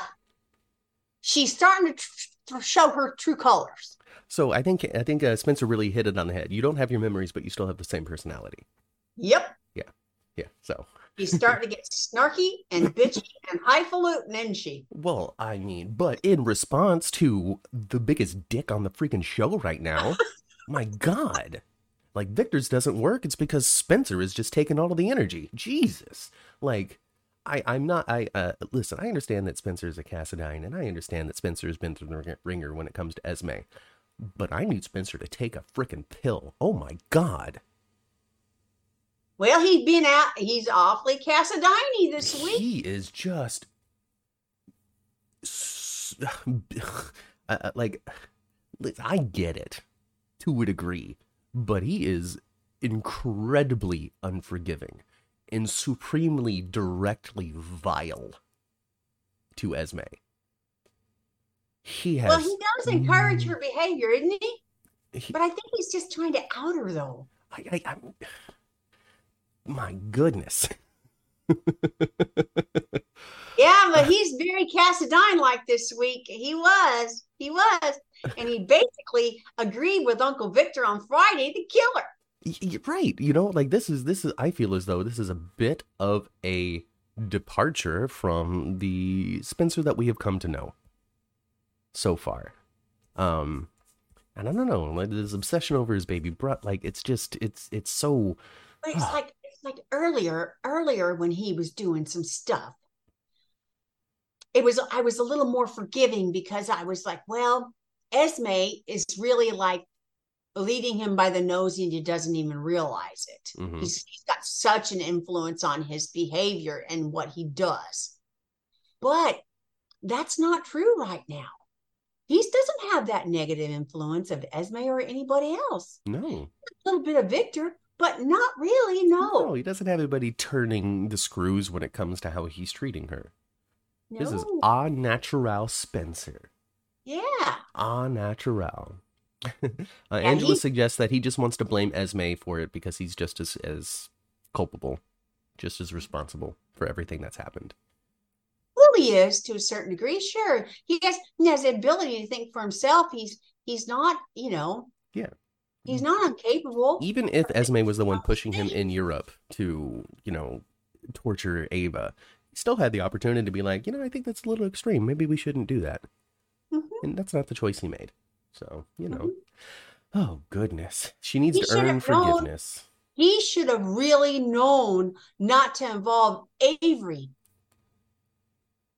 Speaker 3: she's starting to tr- show her true colors.
Speaker 2: So I think, I think uh, Spencer really hit it on the head. You don't have your memories, but you still have the same personality.
Speaker 3: Yep,
Speaker 2: Yeah. Yeah. So,
Speaker 3: she's starting to get snarky and bitchy and highfalutin, isn't she?
Speaker 2: well, I mean, but in response to the biggest dick on the freaking show right now, my God. Like Victor's doesn't work. It's because Spencer is just taking all of the energy. Jesus. Like, I, I'm not. I uh, listen. I understand that Spencer is a Cassadine, and I understand that Spencer has been through the ringer when it comes to Esme. But I need Spencer to take a freaking pill. Oh my God.
Speaker 3: Well, he's been out. He's awfully Cassadine this week.
Speaker 2: He is just uh, uh, like. I get it. to a degree, but he is incredibly unforgiving and supremely directly vile to Esme. He has.
Speaker 3: Well, he does mm. encourage her behavior, isn't he?
Speaker 2: he-
Speaker 3: But I think he's just trying to out her, though.
Speaker 2: I, I, I'm, my goodness.
Speaker 3: Yeah, but he's very Cassadine like this week. He was, he was, and he basically agreed with Uncle Victor on Friday to kill her.
Speaker 2: Right you know like this is this is i feel as though this is a bit of a departure from the spencer that we have come to know so far um and i don't know like this obsession over his baby bro like it's just it's it's so
Speaker 3: But it's like it's like earlier, earlier when he was doing some stuff. It was I was a little more forgiving because I was like, well, Esme is really like leading him by the nose and he doesn't even realize it.
Speaker 2: Mhm.
Speaker 3: He's, he's got such an influence on his behavior and what he does. But that's not true right now. He doesn't have that negative influence of Esme or anybody else.
Speaker 2: no
Speaker 3: A little bit of Victor, but not really.
Speaker 2: no No, he doesn't have anybody turning the screws when it comes to how he's treating her this is
Speaker 3: No.
Speaker 2: a natural spencer
Speaker 3: Yeah.
Speaker 2: a natural uh, angela
Speaker 3: he-
Speaker 2: suggests that he just wants to blame esme for it because he's just as as culpable just as responsible for everything that's happened
Speaker 3: he is to a certain degree. Sure. He has he has the ability to think for himself. He's he's not, you know,
Speaker 2: Yeah.
Speaker 3: he's not incapable.
Speaker 2: even if esme was the one pushing him in europe to you know torture ava he still had the opportunity to be like you know i think that's a little extreme maybe we shouldn't do that
Speaker 3: Mhm.
Speaker 2: and that's not the choice he made so you know
Speaker 3: Mhm.
Speaker 2: oh goodness she needs
Speaker 3: He
Speaker 2: to earn
Speaker 3: have known.
Speaker 2: forgiveness
Speaker 3: He should have really known not to involve Avery.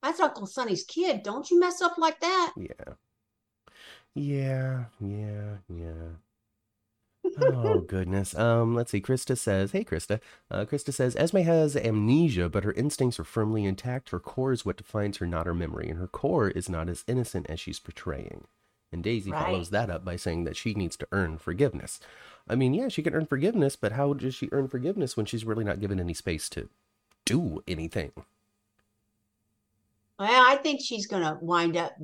Speaker 3: That's Uncle Sonny's kid. Don't you mess up like that.
Speaker 2: Yeah. Yeah, yeah, yeah. Oh goodness. Um, let's see. Krista says, "Hey, Krista." Uh, Krista says, "Esme has amnesia, but her instincts are firmly intact. Her core is what defines her, not her memory, and her core is not as innocent as she's portraying." And Daisy
Speaker 3: Right.
Speaker 2: follows that up by saying that she needs to earn forgiveness. I mean, yeah, she can earn forgiveness, but how does she earn forgiveness when she's really not given any space to do anything?
Speaker 3: Well, I think she's gonna wind up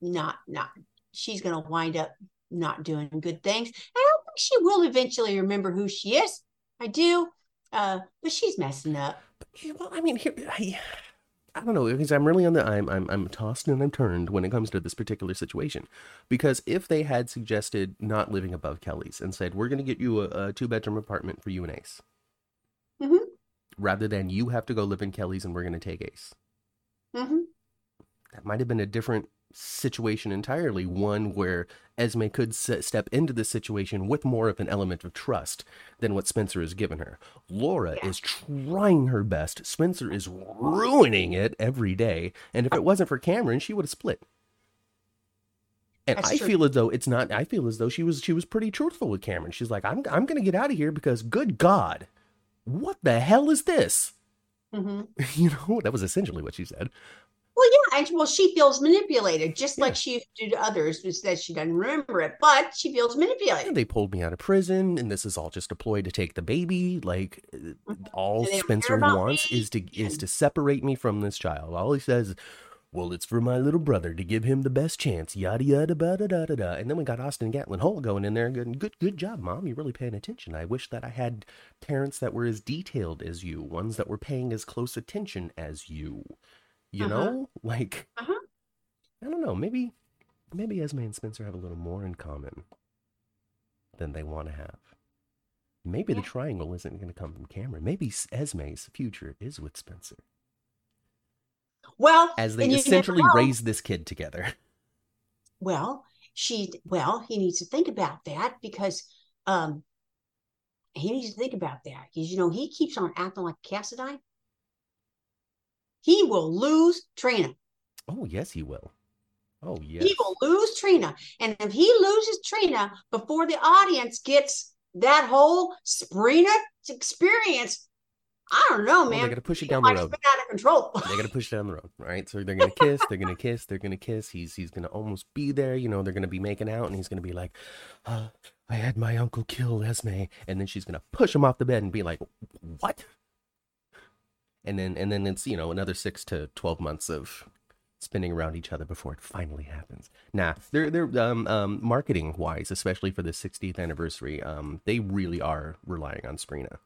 Speaker 3: not not she's gonna wind up not doing good things. And I don't think she will eventually remember who she is. I do. Uh, but she's messing up.
Speaker 2: Well, I mean, here, I, I don't know because I'm really on the I'm I'm I'm tossed and I'm turned when it comes to this particular situation, because if they had suggested not living above Kelly's and said we're going to get you a, a two bedroom apartment for you and Ace,
Speaker 3: Mhm.
Speaker 2: rather than you have to go live in Kelly's and we're going to take Ace,
Speaker 3: hmm
Speaker 2: that might have been a different situation entirely. One where Esme could s- step into this situation with more of an element of trust than what Spencer has given her. Laura
Speaker 3: Yeah.
Speaker 2: is trying her best. Spencer is ruining it every day. And if it wasn't for Cameron, she would have split. And
Speaker 3: That's
Speaker 2: I
Speaker 3: true.
Speaker 2: feel as though it's not. I feel as though she was she was pretty truthful with Cameron. She's like, I'm I'm gonna get out of here because good God, what the hell is this?
Speaker 3: Hmm
Speaker 2: You know, that was essentially what she said.
Speaker 3: Well, yeah, and well, she feels manipulated, just
Speaker 2: Yeah.
Speaker 3: like she used to do to others, which that she doesn't remember it, but she feels manipulated.
Speaker 2: And they pulled me out of prison, and this is all just a ploy to take the baby. Like uh, all
Speaker 3: they don't
Speaker 2: Spencer wants
Speaker 3: me,
Speaker 2: is to is to separate me from this child. All he says, "Well, it's for my little brother to give him the best chance." Yada yada da da da da da. And then we got Austin Gatlin Holt going in there, and going, "Good good job, mom. You're really paying attention. I wish that I had parents that were as detailed as you, ones that were paying as close attention as you. You
Speaker 3: Uh-huh.
Speaker 2: know, like
Speaker 3: Uh-huh.
Speaker 2: I don't know. Maybe maybe Esme and Spencer have a little more in common than they want to have. Maybe the triangle isn't going to come from Cameron. Maybe Esme's future is with Spencer
Speaker 3: Well,
Speaker 2: as they
Speaker 3: and you never
Speaker 2: essentially raise this kid together.
Speaker 3: Well, she well, he needs to think about that because um he needs to think about that because you know he keeps on acting like Cassadine. He will lose Trina.
Speaker 2: Oh yes, he will. Oh yes.
Speaker 3: He will lose Trina. And if he loses Trina before the audience gets that whole Sprina experience, I don't know, man.
Speaker 2: they got to push it down the road.
Speaker 3: out of control.
Speaker 2: They got to push it down the road, right? So they're gonna kiss. They're gonna kiss. They're gonna kiss. He's he's gonna almost be there. You know, they're gonna be making out, and he's gonna be like, uh, I had my uncle kill Esme, and then she's gonna push him off the bed and be like, "What?" And then and then it's you know another six to twelve months of spinning around each other before it finally happens. Nah, they're they're um, um marketing wise, especially for the 60th anniversary, um they really are relying on Sprina.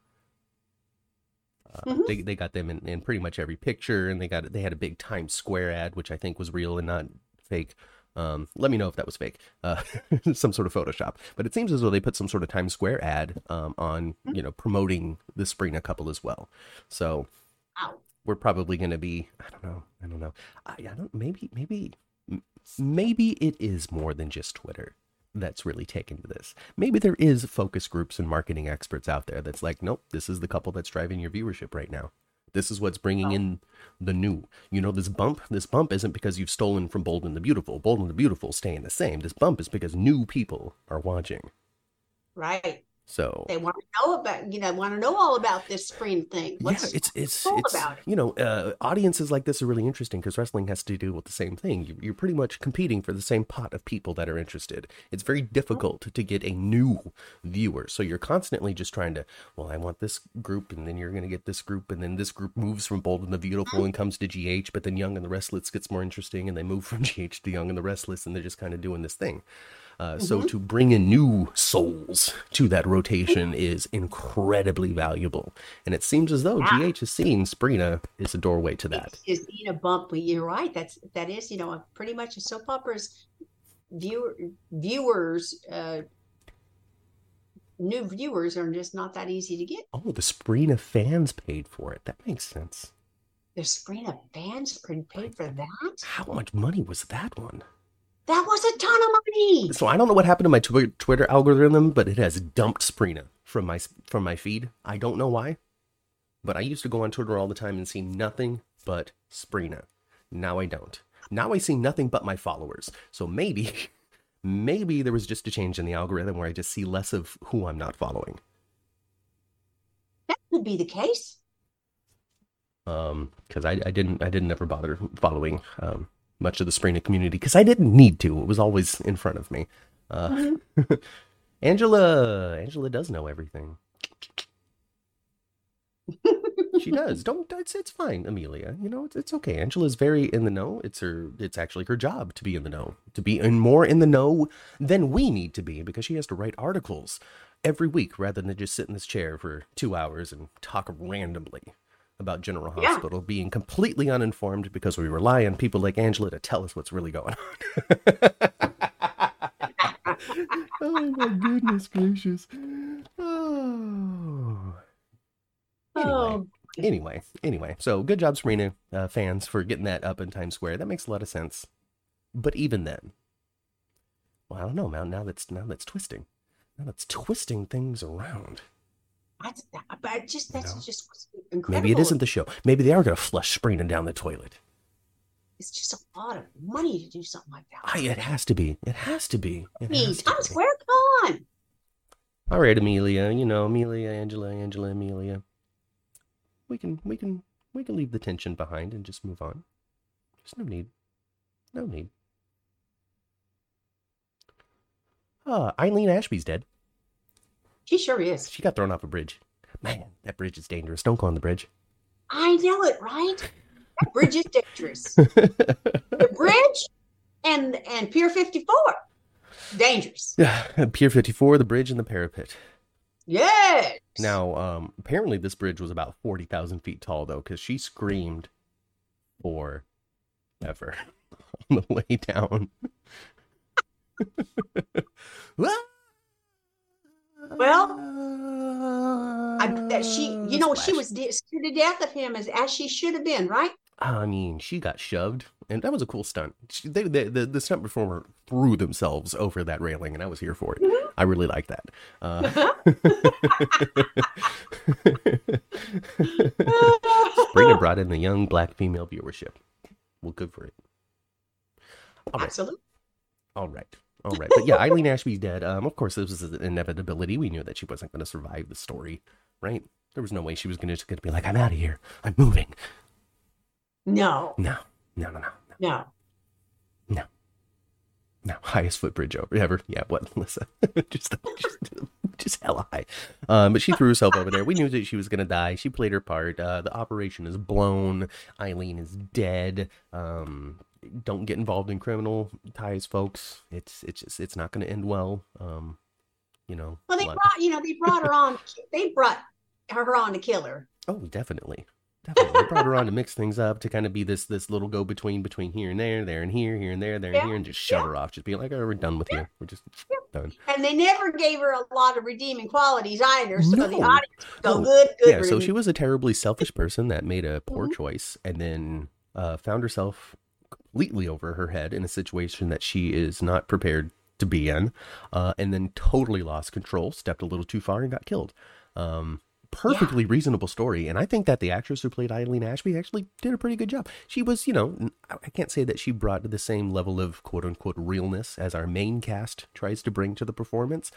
Speaker 2: Uh,
Speaker 3: Mhm.
Speaker 2: They they got them in, in pretty much every picture, and they got they had a big Times Square ad, which I think was real and not fake. Um, let me know if that was fake, uh, some sort of Photoshop. But it seems as though they put some sort of Times Square ad um, on, you know, promoting the Sprina couple as well. So
Speaker 3: Wow.
Speaker 2: we're probably going to be i don't know i don't know I, I don't maybe maybe maybe it is more than just twitter that's really taken to this. Maybe there is focus groups and marketing experts out there that's like nope this is the couple that's driving your viewership right now. This is what's bringing oh. in the new. You know this bump this bump isn't because you've stolen from bold and the beautiful. Bold and the beautiful staying the same. This bump is because new people are watching.
Speaker 3: Right.
Speaker 2: So
Speaker 3: They want to know about, you know, want to know all about this spring thing. What's
Speaker 2: yeah, it's it's
Speaker 3: cool
Speaker 2: it's
Speaker 3: about it?
Speaker 2: you know uh, audiences like this are really interesting because wrestling has to do with the same thing. You, you're pretty much competing for the same pot of people that are interested. It's very difficult to get a new viewer, so you're constantly just trying to. Well, I want this group, and then you're going to get this group, and then this group moves from Bold and the Beautiful and comes to GH, but then Young and the Restless gets more interesting, and they move from GH to Young and the Restless, and they're just kind of doing this thing. Uh, So to bring in new souls to that rotation is incredibly valuable, and it seems as though
Speaker 3: Yeah.
Speaker 2: GH has seen Sprina is a doorway to that.
Speaker 3: It's being a bump. But you're right. That's that is, you know, pretty much a soap opera's viewer viewers, uh, new viewers are just not that easy to get.
Speaker 2: Oh, the Sprina fans paid for it. That makes sense.
Speaker 3: The Sprina fans couldn't for that.
Speaker 2: How much money was that one?
Speaker 3: That was a ton of money.
Speaker 2: So I don't know what happened to my Twi- Twitter algorithm, but it has dumped Sprina from my from my feed. I don't know why, but I used to go on Twitter all the time and see nothing but Sprina. Now I don't. Now I see nothing but my followers. So maybe, maybe there was just a change in the algorithm where I just see less of who I'm not following.
Speaker 3: That could be the case.
Speaker 2: Um, because I, I didn't I didn't ever bother following um much of the Sprina community because I didn't need to. It was always in front of me. Uh, Angela, Angela does know everything. she does. Don't. It's it's fine, Amelia. You know, it's it's okay. Angela's very in the know. It's her. It's actually her job to be in the know, to be in more in the know than we need to be because she has to write articles every week rather than just sit in this chair for two hours and talk randomly about General
Speaker 3: Yeah.
Speaker 2: Hospital, being completely uninformed because we rely on people like Angela to tell us what's really going on. oh my goodness gracious. Oh. Anyway,
Speaker 3: Oh,
Speaker 2: anyway, anyway. So good job, Sprina uh, fans, for getting that up in Times Square. That makes a lot of sense. But even then, well, I don't know, man. Now that's now that's twisting. Now that's twisting things around.
Speaker 3: But just that's
Speaker 2: know?
Speaker 3: just incredible.
Speaker 2: Maybe it isn't the show. Maybe they are going to flush Sprina down the toilet.
Speaker 3: It's just a lot of money to do something like that.
Speaker 2: I, it has to be. It has to be. It
Speaker 3: I
Speaker 2: to
Speaker 3: Times. Square, come on.
Speaker 2: All right, Amelia. You know, Amelia, Angela, Angela, Amelia. We can, we can, we can leave the tension behind and just move on. There's no need. No need. Uh, Eileen Ashby's dead.
Speaker 3: She sure is.
Speaker 2: She got thrown off a bridge. Man, that bridge is dangerous. Don't go on the bridge.
Speaker 3: I know it, right? That bridge is dangerous. the bridge and and Pier 54. Dangerous.
Speaker 2: Yeah, Pier 54, the bridge, and the parapet.
Speaker 3: Yes.
Speaker 2: Now, um, apparently this bridge was about 40,000 feet tall, though, because she screamed for ever on the way down.
Speaker 3: Well, I that she, you know, she was de- scared to death of him as as she should have been, right?
Speaker 2: I mean, she got shoved, and that was a cool stunt. She, they, they, the, the stunt performer threw themselves over that railing, and I was here for it.
Speaker 3: Mhm.
Speaker 2: I really like that. Uh, Sabrina brought in the young black female viewership. Well, good for it. All right.
Speaker 3: Absolutely.
Speaker 2: All right. All right. But yeah, Eileen Ashby's dead. Um, of course, this was an inevitability. We knew that she wasn't going to survive the story, right? There was no way she was going to just going to be like, "I'm out of here. I'm moving."
Speaker 3: No.
Speaker 2: No, No, no, no,
Speaker 3: no,
Speaker 2: no. No, highest footbridge over ever. Yeah, what, Melissa? just, just, just hella high. Um, but she threw herself over there. We knew that she was gonna die. She played her part. Uh, the operation is blown. Eileen is dead. Um, don't get involved in criminal ties, folks. It's it's just it's not gonna end well. Um, you know.
Speaker 3: Well, they
Speaker 2: lot-
Speaker 3: brought you know they brought her on. They brought her on to kill her.
Speaker 2: Oh, definitely. Definitely. They brought her on to mix things up to kind of be this this little go between between here and there, there and here, here and there, there
Speaker 3: Yeah,
Speaker 2: and here, and just shove
Speaker 3: yeah.
Speaker 2: her off. Just be like, oh, we're done with you. We're just done.
Speaker 3: And they never gave her a lot of redeeming qualities either. So the
Speaker 2: No.
Speaker 3: audience go
Speaker 2: No.
Speaker 3: good, good.
Speaker 2: Yeah, so she was a terribly selfish person that made a poor
Speaker 3: Mhm.
Speaker 2: choice and then uh, found herself completely over her head in a situation that she is not prepared to be in, uh, and then totally lost control, stepped a little too far, and got killed. Um, perfectly reasonable story, and I think that the actress who played Eileen Ashby actually did a pretty good job. She was, you know, I can't say that she brought the same level of quote unquote realness as our main cast tries to bring to the performance,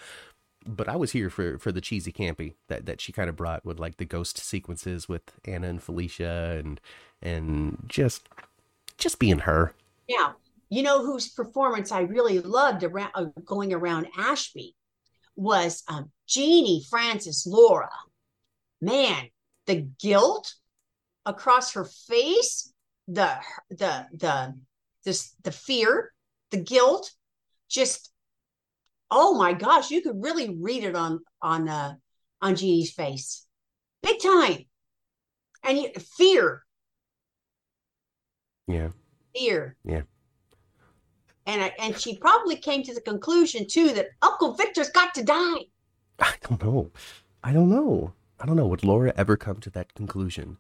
Speaker 2: but I was here for for the cheesy campy that that she kind of brought with like the ghost sequences with Anna and Felicia and and just just being her.
Speaker 3: Now, you know whose performance I really loved around uh, going around Ashby was um, Genie Francis Laura. Man, the guilt across her face, the the the this the fear, the guilt, just oh my gosh, you could really read it on on uh, on Genie's face, big time, and you, fear,
Speaker 2: Yeah.
Speaker 3: fear.
Speaker 2: Yeah.
Speaker 3: And I, and she probably came to the conclusion too that Uncle Victor's got to die.
Speaker 2: I don't know. I don't know. I don't know. Would Laura ever come to that conclusion?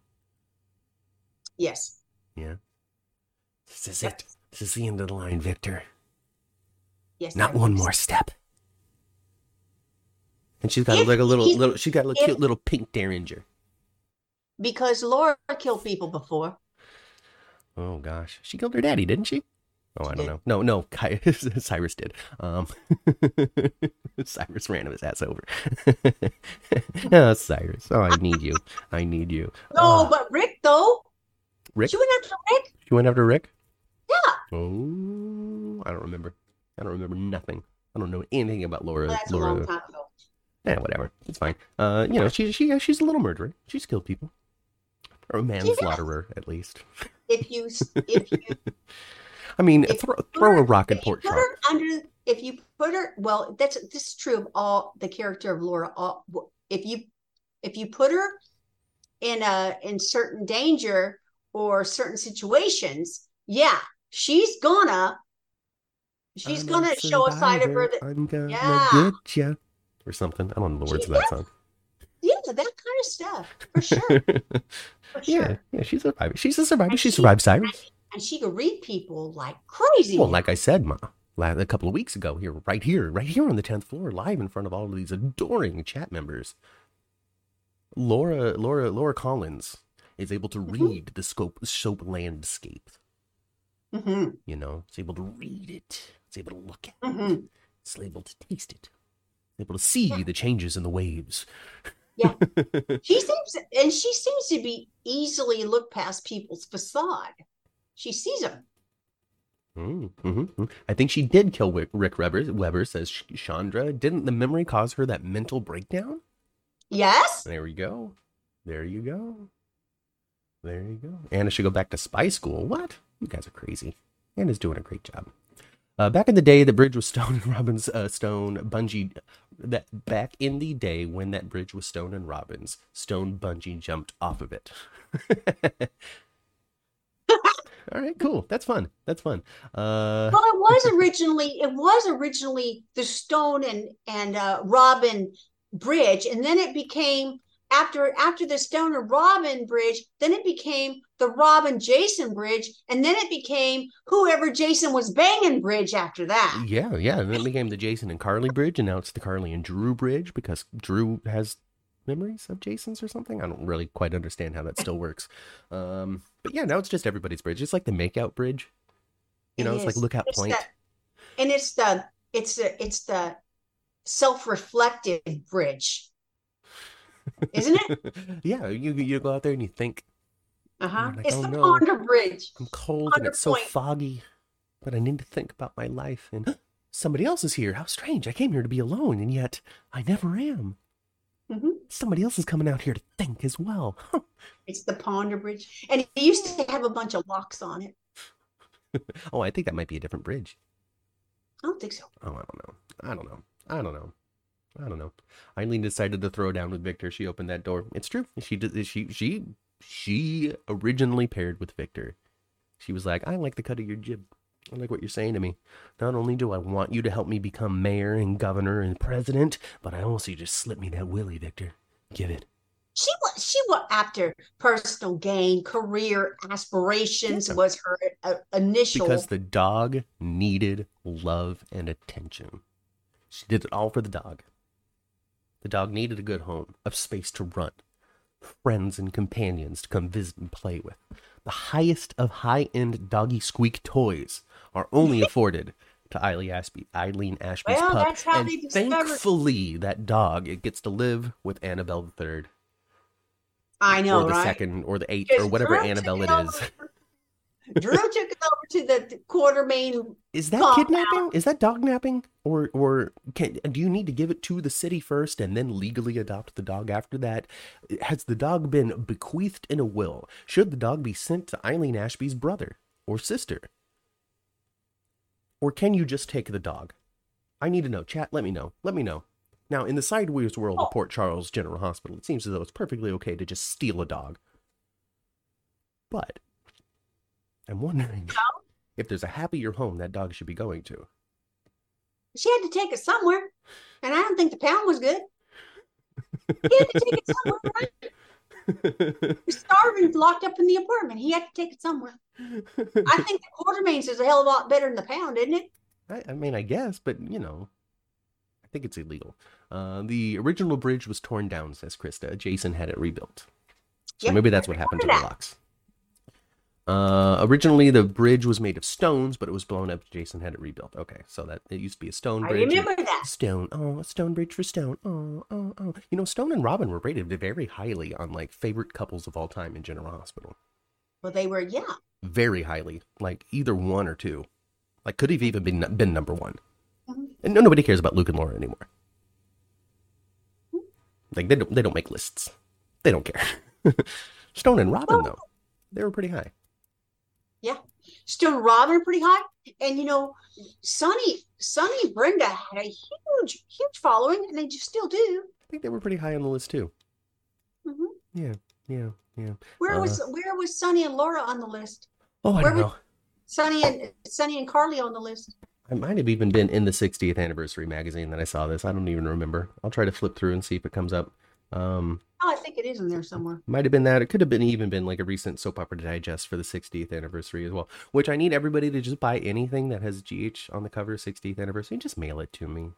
Speaker 3: Yes.
Speaker 2: Yeah. This is it. This is the end of the line, Victor.
Speaker 3: Yes.
Speaker 2: Not one more step. And she's got
Speaker 3: If
Speaker 2: like a little little she got a little
Speaker 3: if-
Speaker 2: cute little pink derringer.
Speaker 3: Because Laura killed people before.
Speaker 2: Oh gosh. She killed her daddy, didn't she? Oh, I don't know. No, no, Cyrus did. Um, Cyrus ran his ass over. oh, Cyrus. Oh, I need you. I need you.
Speaker 3: No,
Speaker 2: Oh,
Speaker 3: but Rick though.
Speaker 2: Rick?
Speaker 3: She went after Rick.
Speaker 2: You went after Rick?
Speaker 3: Yeah.
Speaker 2: Oh, I don't remember. I don't remember nothing. I don't know anything about Laura.
Speaker 3: Well, that's a
Speaker 2: Laura.
Speaker 3: long time ago.
Speaker 2: Yeah, whatever. It's fine. Uh, you know, she she she's a little murderer. She's killed people, or a manslaughterer at least.
Speaker 3: If you if you
Speaker 2: I mean,
Speaker 3: If
Speaker 2: throw,
Speaker 3: you put
Speaker 2: throw a rock and
Speaker 3: if you
Speaker 2: pork
Speaker 3: put
Speaker 2: chop.
Speaker 3: her under if you put her well that's this is true of all the character of Laura all, if you if you put her in a in certain danger or certain situations yeah she's gonna she's
Speaker 2: I'm
Speaker 3: gonna show a side of her that
Speaker 2: I'm gonna
Speaker 3: Yeah.
Speaker 2: get ya, or something. I don't know the words
Speaker 3: She-
Speaker 2: of that song.
Speaker 3: yeah that kind of stuff for sure for
Speaker 2: yeah,
Speaker 3: sure
Speaker 2: yeah, she's a survivor. She's a survivor. She
Speaker 3: she-
Speaker 2: survived Cyrus.
Speaker 3: and she could read people like crazy
Speaker 2: Well, like I said, Ma, a couple of weeks ago, here, right here, right here on the tenth floor, live in front of all of these adoring chat members. Laura, Laura, Laura Collins is able to
Speaker 3: Mhm.
Speaker 2: read the scope soap landscape.
Speaker 3: Mhm,
Speaker 2: You know, it's able to read it. It's able to look at it.
Speaker 3: mhm.
Speaker 2: It's able to taste it. It's able to see
Speaker 3: Yeah.
Speaker 2: the changes in the waves.
Speaker 3: Yeah. She seems, and she seems to be easily look past people's facade. She sees them.
Speaker 2: Mm, mhm, mm. I think she did kill Rick, Rick Weber, Weber, says Chandra. Didn't the memory cause her that mental breakdown?
Speaker 3: Yes.
Speaker 2: There you go. There you go. There you go. Anna should go back to spy school. What? You guys are crazy. Anna's doing a great job. Uh, back in the day, the bridge was stone and Robin's uh, stone bungee. That back in the day when that bridge was stone and Robin's stone bungee jumped off of it. All right, cool. That's fun. That's fun. Uh,
Speaker 3: Well, it was originally it was originally the Stone and and uh, Robin Bridge, and then it became after after the Stoner Robin Bridge, then it became the Robin Jason Bridge, and then it became whoever Jason was banging Bridge after that.
Speaker 2: Yeah, yeah. And then it became the Jason and Carly bridge, and now it's the Carly and Drew bridge because Drew has memories of Jason's or something. I don't really quite understand how that still works. Um, but yeah, now it's just everybody's bridge. It's like the makeout bridge. You know,
Speaker 3: It
Speaker 2: it's like. Lookout
Speaker 3: It's
Speaker 2: Point.
Speaker 3: the- and it's the it's the it's the self-reflective bridge, isn't it?
Speaker 2: yeah, you you go out there and you think
Speaker 3: Uh huh.
Speaker 2: Like,
Speaker 3: it's
Speaker 2: "Oh,
Speaker 3: the
Speaker 2: no."
Speaker 3: Ponder Bridge.
Speaker 2: I'm cold and
Speaker 3: Under
Speaker 2: it's so foggy. but I need to think about my life and somebody else is here. How strange. I came here to be alone, and yet I never am.
Speaker 3: Mhm.
Speaker 2: Somebody else is coming out here to think as well.
Speaker 3: It's the Ponder Bridge. And it used to have a bunch of locks on it.
Speaker 2: oh, I think that might be a different bridge.
Speaker 3: I don't think so.
Speaker 2: Oh, I don't know. I don't know. I don't know. I don't know. Eileen decided to throw down with Victor. She opened that door. It's true. She did. She she she originally paired with Victor. She was like, "I like the cut of your jib. I like what you're saying to me. Not only do I want you to help me become mayor and governor and president, but I also just slip me that willy, Victor. Give it."
Speaker 3: She was she was after personal gain, career aspirations
Speaker 2: Yeah.
Speaker 3: was her uh, initial.
Speaker 2: Because the dog needed love and attention. She did it all for the dog. The dog needed a good home, a space to run, friends and companions to come visit and play with. The highest of high end doggy squeak toys are only afforded to Eileen, Ashby, Eileen Ashby's
Speaker 3: Well,
Speaker 2: pup. and thankfully, that dog it gets to live with Annabelle the third,
Speaker 3: I know,
Speaker 2: or the
Speaker 3: right?
Speaker 2: second, or the eighth, or whatever Annabelle it is.
Speaker 3: Drew took it over to the Quartermaine.
Speaker 2: Is that kidnapping? Is that dog napping? Or or can do you need to give it to the city first and then legally adopt the dog after that? Has the dog been bequeathed in a will? Should the dog be sent to Eileen Ashby's brother or sister? Or can you just take the dog? I need to know. Chat, let me know. Let me know. Now, in the sideways world of
Speaker 3: Oh.
Speaker 2: Port Charles General Hospital, it seems as though it's perfectly okay to just steal a dog. But I'm wondering if there's a happier home that dog should be going to.
Speaker 3: She had to take it somewhere, and I don't think the pound was good. He had to take it somewhere. Right? He starving, locked up in the apartment. He had to take it somewhere. I think the Quartermaines is a hell of a lot better than the pound, isn't it?
Speaker 2: I, I mean, I guess, but you know, I think it's illegal. Uh, the original bridge was torn down, says Krista. Jason had it rebuilt. So
Speaker 3: Yep,
Speaker 2: maybe that's what happened to the locks. Uh, originally, the bridge was made of stones, but it was blown up. Jason had it rebuilt. Okay, so that it used to be a stone
Speaker 3: I
Speaker 2: bridge. and-
Speaker 3: remember that.
Speaker 2: Stone. Oh, a stone bridge for stone. Oh, oh, oh. You know, Stone and Robin were rated very highly on like favorite couples of all time in General Hospital.
Speaker 3: Well, they were, yeah.
Speaker 2: Very highly, like either one or two. Like could have even been been number one.
Speaker 3: Mhm.
Speaker 2: And no, nobody cares about Luke and Laura anymore. Like they don't they don't make lists. They don't care. Stone and Robin
Speaker 3: Well-
Speaker 2: though, they were pretty high.
Speaker 3: Stone Robin pretty high. And you know, Sonny, Sonny Brenda had a huge, huge following, and they just still do.
Speaker 2: I think they were pretty high on the list too.
Speaker 3: Mhm.
Speaker 2: Yeah, yeah, yeah.
Speaker 3: Where was
Speaker 2: Uh,
Speaker 3: where was Sonny and Laura on the list?
Speaker 2: Oh, I
Speaker 3: Where
Speaker 2: don't
Speaker 3: was-
Speaker 2: know.
Speaker 3: Sonny and Sonny and Carly on the list.
Speaker 2: I might have even been in the 60th anniversary magazine that I saw this. I don't even remember. I'll try to flip through and see if it comes up. Um,
Speaker 3: Oh, I think it is in there somewhere.
Speaker 2: might have been that. It could have been even been like a recent soap opera digest for the 60th anniversary as well. Which I need everybody to just buy anything that has GH on the cover 60th anniversary and just mail it to me.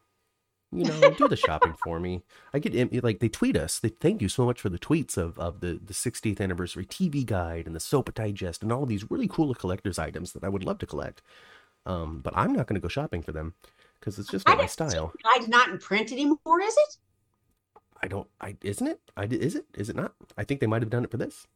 Speaker 2: You know, do the shopping for me. I get like they tweet us. They thank you so much for the tweets of, of the, the 60th anniversary TV guide and the soap digest and all of these really cool collector's items that I would love to collect. Um, but I'm not going to go shopping for them because it's just not my style.
Speaker 3: Guide's not in print anymore, is it?
Speaker 2: I don't. I isn't it? I is it? Is it not? I think they might have done it for this.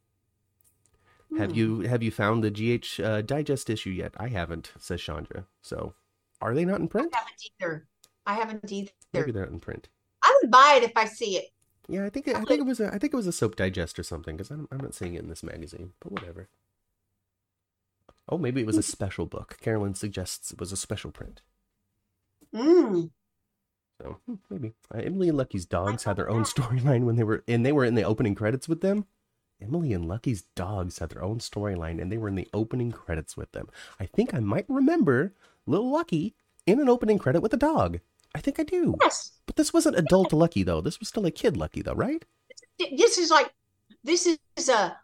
Speaker 2: Have
Speaker 3: Hmm.
Speaker 2: you have you found the GH uh, digest issue yet? I haven't, says Chandra. So, are they not in print?
Speaker 3: I haven't either. I haven't either.
Speaker 2: Maybe they're not in print.
Speaker 3: I would buy it if I see it.
Speaker 2: Yeah, I think it, I think it was a I think it was a soap digest or something because I'm I'm not seeing it in this magazine. But whatever. Oh, maybe it was a special book. Carolyn suggests it was a special print.
Speaker 3: Mm.
Speaker 2: So hmm, maybe uh, Emily and Lucky's dogs had their own storyline when they were and they were in the opening credits with them. Emily and Lucky's dogs had their own storyline and they were in the opening credits with them. I think I might remember Little Lucky in an opening credit with a dog. I think I do.
Speaker 3: Yes.
Speaker 2: But this wasn't adult Lucky though. This was still a kid Lucky though, right?
Speaker 3: This is like this is a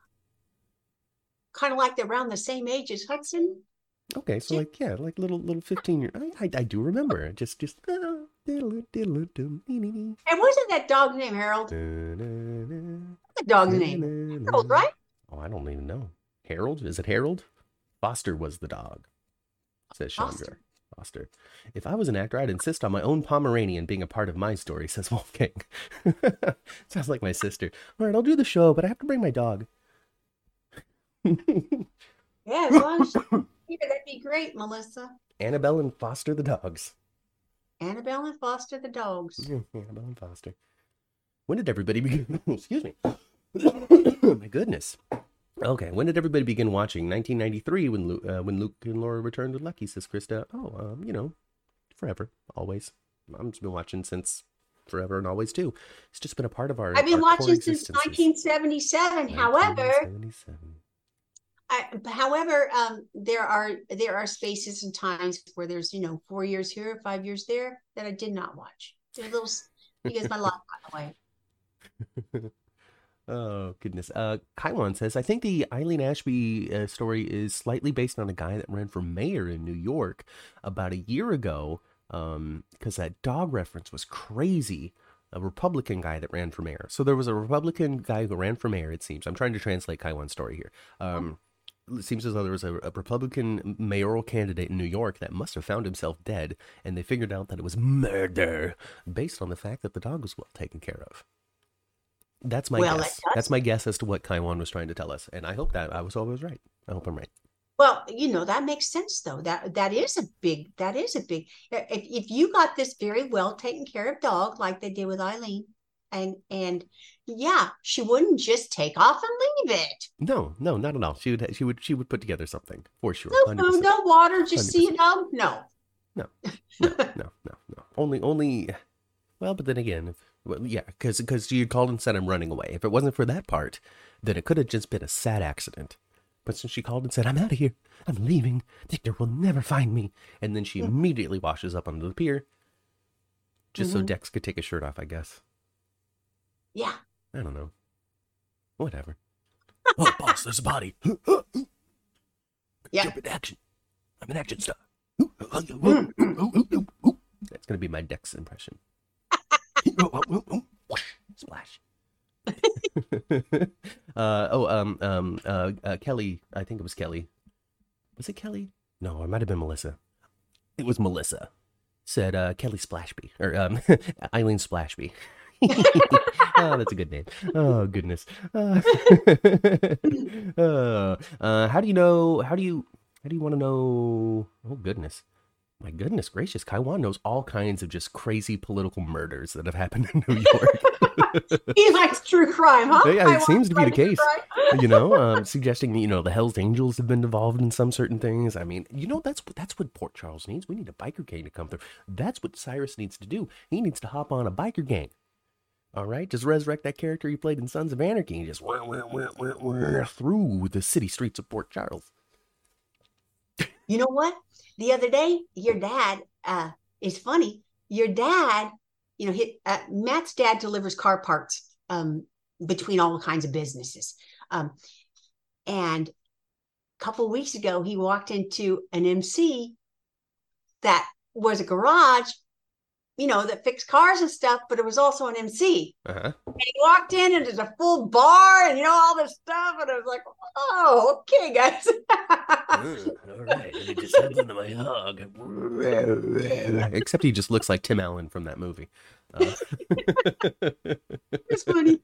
Speaker 3: kind of like they're around the same age as Hudson.
Speaker 2: Okay, so like yeah, like little little fifteen year. I, I I do remember. Just just. uh,
Speaker 3: And wasn't that dog's name Harold? The dog's name Harold, right?
Speaker 2: Oh, I don't even know. Harold? Is it Harold? Foster was the dog, says Chandra.
Speaker 3: Foster.
Speaker 2: Foster. If I was an actor, I'd insist on my own Pomeranian being a part of my story, says Wolfgang. Sounds like my sister. All right, I'll do the show, but I have to bring my dog.
Speaker 3: Yeah, as long as Yeah, that'd be great, Melissa.
Speaker 2: Annabelle and Foster the dogs.
Speaker 3: Annabelle and Foster the dogs.
Speaker 2: Yeah, Annabelle and Foster. When did everybody begin? Excuse me. My goodness. Okay, when did everybody begin watching? 1993, when Luke, uh, when Luke and Laura returned with Lucky, says Krista. Oh, um, you know, forever, always. I've been watching since forever and always too. It's just been a part of our.
Speaker 3: I've been
Speaker 2: our
Speaker 3: watching since
Speaker 2: existences.
Speaker 3: 1977. However,
Speaker 2: 1977.
Speaker 3: However, um, there are there are spaces and times where there's you know four years here, five years there that I did not watch. Little because my life got away.
Speaker 2: Oh goodness. Uh, Kaiwan says, I think the Eileen Ashby uh, story is slightly based on a guy that ran for mayor in New York about a year ago. Um, because that dog reference was crazy. A Republican guy that ran for mayor. So there was a Republican guy who ran for mayor. It seems. I'm trying to translate Kaiwan's story here. Um. It seems as though there was a, a Republican mayoral candidate in New York that must have found himself dead, and they figured out that it was murder based on the fact that the dog was well taken care of. That's my
Speaker 3: Well,
Speaker 2: guess. That's my guess as to what Kaiwan was trying to tell us, and I hope that I was always right. I hope I'm right.
Speaker 3: Well, you know that makes sense though. That that is a big. That is a big. If if you got this very well taken care of dog like they did with Eileen, and and yeah, she wouldn't just take off and leave it.
Speaker 2: No, no, not at all. She would, she would, she would put together something for sure.
Speaker 3: No
Speaker 2: 100%.
Speaker 3: food, no water, just see a dog. No.
Speaker 2: No. no, no, no, no. Only, only. Well, but then again, if, well, yeah, because because you called and said I'm running away. If it wasn't for that part, then it could have just been a sad accident. But since she called and said I'm out of here, I'm leaving. Victor will never find me, and then she immediately washes up onto the pier, just so
Speaker 3: Mhm.
Speaker 2: Dex could take his shirt off. I guess.
Speaker 3: Yeah.
Speaker 2: I don't know. Whatever. oh, boss, there's a body.
Speaker 3: Yeah.
Speaker 2: Jump into action. I'm an action star. That's gonna be my Dex impression. Splash. uh, oh, um, um, uh, uh, Kelly. I think it was Kelly. Was it Kelly? No, it might have been Melissa. It was Melissa. Said uh, Kelly Splashby or um, Eileen Splashby. oh, that's a good name. Oh goodness. Uh, uh, how do you know? How do you? How do you want to know? Oh goodness. My goodness gracious, Kaiwan knows all kinds of just crazy political murders that have happened in New York.
Speaker 3: He likes true crime, huh?
Speaker 2: Yeah, it seems to be the case. you know, um, suggesting you know the Hell's Angels have been involved in some certain things. I mean, you know, that's what that's what Port Charles needs. We need a biker gang to come through. That's what Cyrus needs to do. He needs to hop on a biker gang. All right, just resurrect that character he played in Sons of Anarchy and just wah, wah, wah, wah, wah, through the city streets of Port Charles.
Speaker 3: You know what? The other day, your dad uh is funny. Your dad, you know, hit, uh, Matt's dad delivers car parts um between all kinds of businesses. Um and a couple weeks ago he walked into an MC that was a garage, you know, that fixed cars and stuff, but it was also an MC.
Speaker 2: Uh huh.
Speaker 3: And he walked in and there's a full bar and you know all this stuff and I was like, "Oh, okay, guys."
Speaker 2: all right, let me just hop into my hog. Except he just looks like Tim Allen from that movie. Uh,
Speaker 3: it's funny.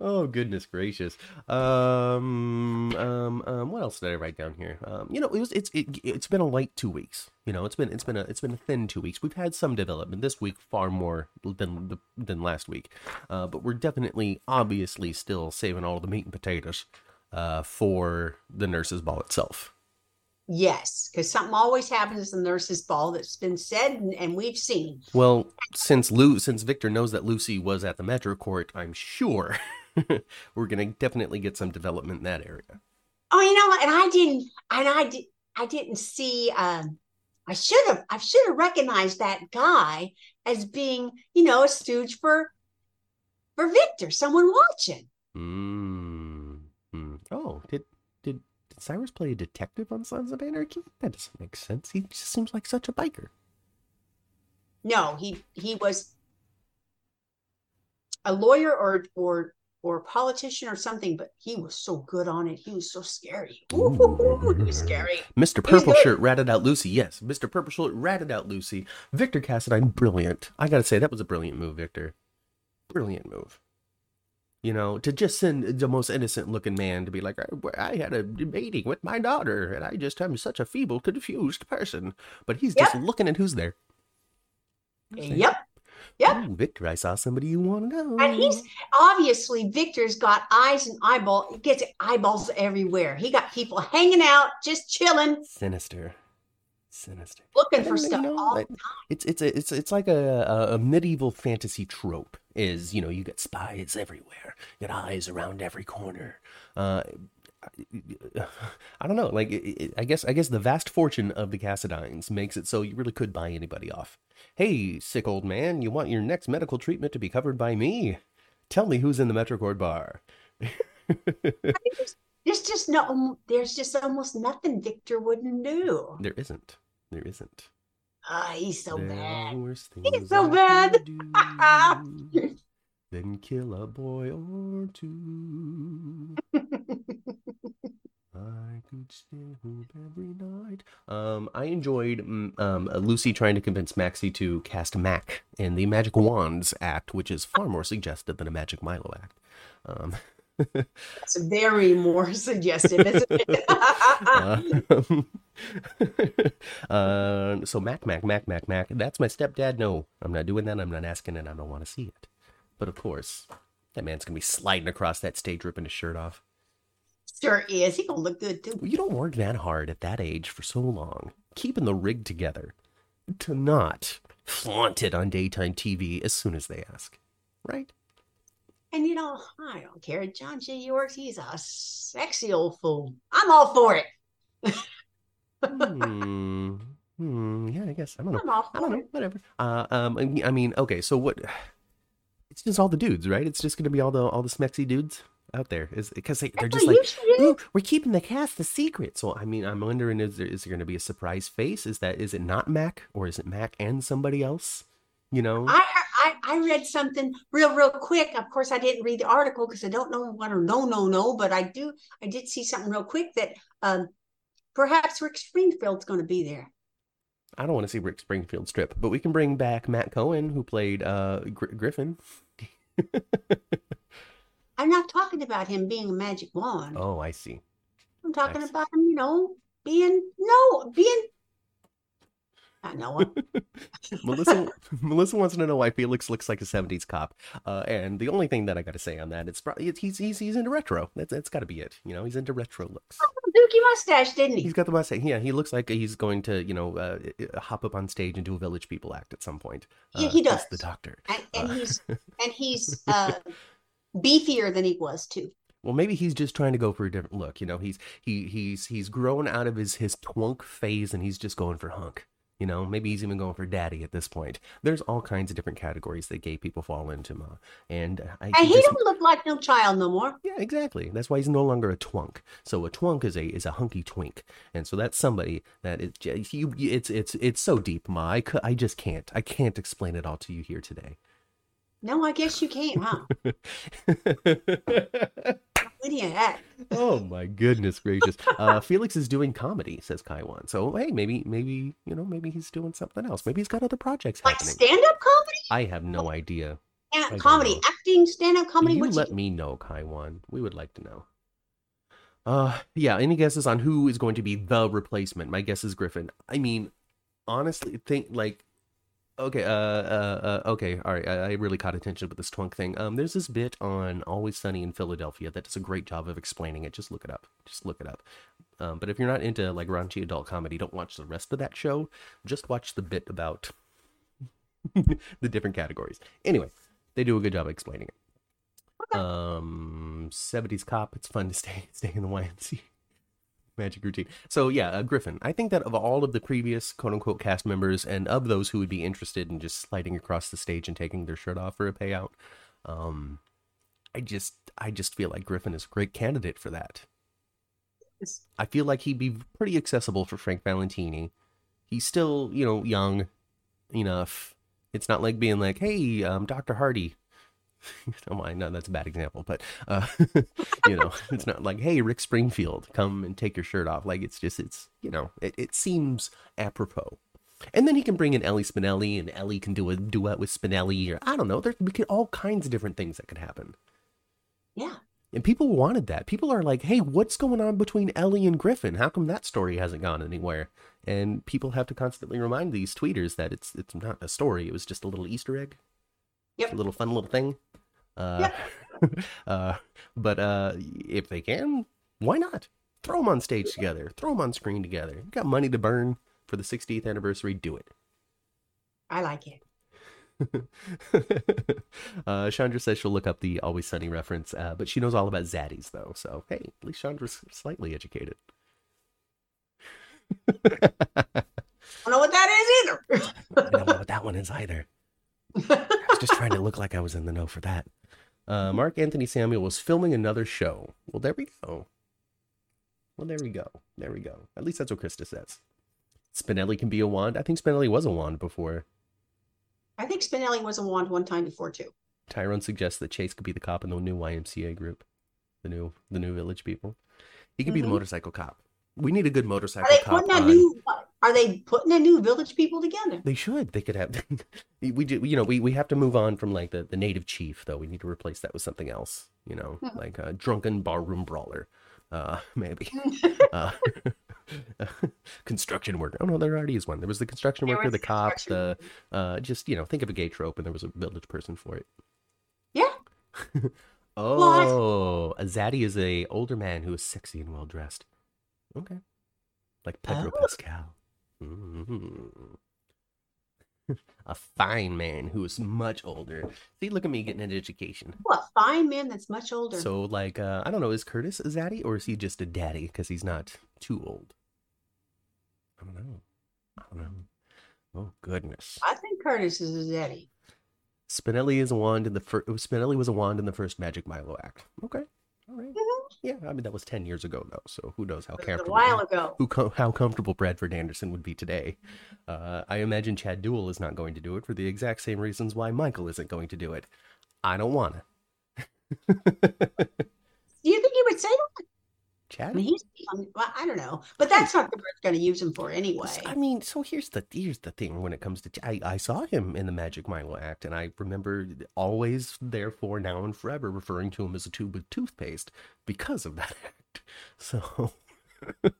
Speaker 2: oh goodness gracious. Um, um, um, what else did I write down here? Um, you know, it was it's it, it's been a light two weeks. You know, it's been it's been a it's been a thin two weeks. We've had some development this week, far more than the than last week. Uh, but we're definitely, obviously, still saving all the meat and potatoes uh, for the nurses' ball itself.
Speaker 3: Yes, because something always happens in the nurses' ball that's been said and, and we've seen.
Speaker 2: Well, since Lu since Victor knows that Lucy was at the Metro Court, I'm sure we're gonna definitely get some development in that area.
Speaker 3: Oh, you know what? And I didn't, and I did, I didn't see. Um, I should have, I should have recognized that guy as being, you know, a stooge for, for Victor, someone watching.
Speaker 2: Mm. Did Cyrus play a detective on Sons of Anarchy? That doesn't make sense. He just seems like such a biker.
Speaker 3: No, he he was a lawyer or or or a politician or something, but he was so good on it. He was so scary. Ooh, he was scary.
Speaker 2: Mr. Purple. Shirt ratted out Lucy. Yes, Mr. Purple Shirt ratted out Lucy. Victor Cassadine, brilliant. I gotta say that was a brilliant move, Victor. Brilliant move. You know, to just send the most innocent looking man to be like, oh, I, I had a meeting with my daughter, and I just am such a feeble, confused person. But he's just looking at who's there.
Speaker 3: Yep. Yep.
Speaker 2: Ooh, Victor, I saw somebody you want to know.
Speaker 3: And he's obviously Victor's got eyes and eyeball. He gets eyeballs everywhere. He got people hanging out, just chilling,
Speaker 2: sinister, sinister.
Speaker 3: looking for stuff.
Speaker 2: know,
Speaker 3: all
Speaker 2: like, it's it's a, it's it's like a, a medieval fantasy trope. Is you know you get spies everywhere, you got eyes around every corner. Uh, I don't know. Like it, I guess I guess the vast fortune of the Cassadines makes it so you really could buy anybody off. Hey, sick old man, you want your next medical treatment to be covered by me? Tell me who's in the Metro Court bar.
Speaker 3: There's just no. There's just almost nothing Victor wouldn't do.
Speaker 2: There isn't. There isn't.
Speaker 3: Ah, he's so
Speaker 2: There
Speaker 3: bad.
Speaker 2: things
Speaker 3: so
Speaker 2: I
Speaker 3: bad.
Speaker 2: do than kill a boy or two. I could stay home every night. Um, I enjoyed mm, um, Lucy trying to convince Maxie to cast Mac in the Magic Wands act, which is far more suggestive than a Magic Milo act. Um,
Speaker 3: That's very more suggestive, isn't it?
Speaker 2: um, uh, so Mac, Mac, Mac, Mac, Mac. That's my stepdad. No, I'm not doing that. I'm not asking, and I don't want to see it. But of course, that man's gonna be sliding across that stage, ripping his shirt off.
Speaker 3: sure is. He gonna look good too.
Speaker 2: You don't work that hard at that age for so long, keeping the rig together, to not flaunt it on daytime TV as soon as they ask, right?
Speaker 3: And you know, I don't care. John J. York, he's a sexy old fool. I'm all for it.
Speaker 2: hmm. Hmm. Yeah, I guess I don't know.
Speaker 3: I'm all
Speaker 2: I don't know.
Speaker 3: it.
Speaker 2: Whatever. Uh, um. I mean- okay. So what? It's just all the dudes, right? It's just gonna be all the all the smexy dudes out there. Is because they, they're just like,
Speaker 3: you should do.
Speaker 2: Ooh, we're keeping the cast a secret. So I mean, I'm wondering, is there is there gonna be a surprise face? Is that is it not Mac or is it Mac and somebody else? You know.
Speaker 3: I, I I read something real real quick. Of course, I didn't read the article because I don't know what or no no no. But I do. I did see something real quick that um, perhaps Rick Springfield's going to be there.
Speaker 2: I don't want to see Rick Springfield strip, but we can bring back Matt Cohen, who played uh, Gr- Griffin.
Speaker 3: I'm not talking about him being a magic wand.
Speaker 2: Oh, I see.
Speaker 3: I'm talking
Speaker 2: see.
Speaker 3: about him, you know, being no being. I know it.
Speaker 2: Melissa Melissa wants to know why Felix looks like a '70s cop, uh, and the only thing that I got to say on that, it's probably he's he's he's into retro. That's that's got to be it. You know, he's into retro looks.
Speaker 3: Dookie mustache, didn't he?
Speaker 2: He's got the mustache. Yeah, he looks like he's going to you know uh, hop up on stage and do a Village People act at some point.
Speaker 3: He-
Speaker 2: uh,
Speaker 3: he does.
Speaker 2: the Doctor.
Speaker 3: And, and
Speaker 2: Uh,
Speaker 3: he's and he's uh, beefier than he was too.
Speaker 2: Well, maybe he's just trying to go for a different look. You know, he's he he's he's grown out of his his twunk phase and he's just going for hunk. You know, maybe he's even going for daddy at this point. There's all kinds of different categories that gay people fall into, ma. And I
Speaker 3: And he
Speaker 2: just-
Speaker 3: don't look like no child no more.
Speaker 2: yeah, exactly. That's why he's no longer a twunk. So a twunk is a is a hunky twink, and so that's somebody that is you. It's it's it's so deep, ma. I I just can't. I can't explain it all to you here today.
Speaker 3: No, I guess you can't, huh? What do you
Speaker 2: oh my goodness gracious. Uh, Felix is doing comedy, says Kaiwan. So hey, maybe maybe you know maybe he's doing something else. Maybe he's got other projects
Speaker 3: Like stand up comedy?
Speaker 2: I have no idea.
Speaker 3: Yeah, comedy, acting, stand up comedy.
Speaker 2: you let
Speaker 3: you,
Speaker 2: me know, Kaiwan. We would like to know. Uh, yeah. Any guesses on who is going to be the replacement? My guess is Griffin. I mean, honestly, think like, okay, uh, uh, uh okay, all right. I, I really caught attention with this twunk thing. Um, there's this bit on Always Sunny in Philadelphia that does a great job of explaining it. Just look it up. Just look it up. Um, but if you're not into like raunchy adult comedy, don't watch the rest of that show. Just watch the bit about the different categories. Anyway, they do a good job of explaining it. Um, 70s cop. It's fun to stay stay in the YMC. Magic routine. So yeah, uh, Griffin. I think that of all of the previous quote unquote cast members, and of those who would be interested in just sliding across the stage and taking their shirt off for a payout, um, I just I just feel like Griffin is a great candidate for that. I feel like he'd be pretty accessible for Frank Valentini. He's still, you know, young enough. It's not like being like, "Hey, um, Doctor Hardy." oh my, no, that's a bad example, but uh, you know, it's not like, "Hey, Rick Springfield, come and take your shirt off." Like it's just, it's you know, it, it seems apropos. And then he can bring in Ellie Spinelli, and Ellie can do a duet with Spinelli, or I don't know. There's we could all kinds of different things that could happen.
Speaker 3: Yeah.
Speaker 2: And people wanted that. People are like, hey, what's going on between Ellie and Griffin? How come that story hasn't gone anywhere? And people have to constantly remind these tweeters that it's it's not a story. It was just a little Easter egg.
Speaker 3: Yep.
Speaker 2: A little fun little thing. Uh, uh, but uh, if they can, why not? Throw them on stage together. Throw them on screen together. You got money to burn for the 60th anniversary. Do it.
Speaker 3: I like it.
Speaker 2: uh, Chandra says she'll look up the Always Sunny reference, uh, but she knows all about zaddies, though. So, hey, at least Chandra's slightly educated.
Speaker 3: I don't know what that is either.
Speaker 2: I don't know what that one is either. I was just trying to look like I was in the know for that. Uh, Marc Anthony Samuel was filming another show. Well, there we go. Well, there we go. There we go. At least that's what Krista says. Spinelli can be a wand. I think Spinelli was a wand before.
Speaker 3: I think Spinelli was a wand one time before too.
Speaker 2: Tyrone suggests that Chase could be the cop in the new YMCA group, the new the new Village people. He could be the
Speaker 3: Mhm.
Speaker 2: motorcycle cop. We need a good motorcycle cop. on-
Speaker 3: new? Are they putting a new village people together?
Speaker 2: They should. They could have. we do. You know, we, we have to move on from like the, the native chief, though. We need to replace that with something else. You know,
Speaker 3: Mhm.
Speaker 2: like a drunken barroom brawler, uh, maybe. uh, construction worker. Oh no, there already is one. There was the construction
Speaker 3: There
Speaker 2: worker, the
Speaker 3: a
Speaker 2: cop, the uh, just you know, think of a gay trope, and there was a village person for it.
Speaker 3: Yeah.
Speaker 2: oh, a zaddy is a older man who is sexy and well dressed. Okay, like Pedro
Speaker 3: Oh.
Speaker 2: Pascal. A fine man who is much older. See, look at me getting an education.
Speaker 3: What fine man that's much older.
Speaker 2: So, like, uh, I don't know, is Curtis a zaddy or is he just a daddy because he's not too old? I don't know. I don't know. Oh goodness.
Speaker 3: I think Curtis is a Zeddy.
Speaker 2: Spinelli is a wand in the first. Spinelli was a wand in the first Magic Milo act. Okay, all right. Yeah, I mean that was ten years ago though, so who knows how
Speaker 3: was a
Speaker 2: comfortable
Speaker 3: while ago.
Speaker 2: who co- how comfortable Bradford Anderson would be today. Uh, I imagine Chad Duell is not going to do it for the exact same reasons why Michael isn't going to do it. I don't want to.
Speaker 3: Do you think he would say that? I
Speaker 2: Chad.
Speaker 3: mean, he's. Well, I don't know, but that's not the word going to use him for anyway.
Speaker 2: I mean, so here's the here's the thing when it comes to I, I saw him in the Magic Milo act, and I remember always, therefore, now and forever referring to him as a tube of toothpaste because of that act. So I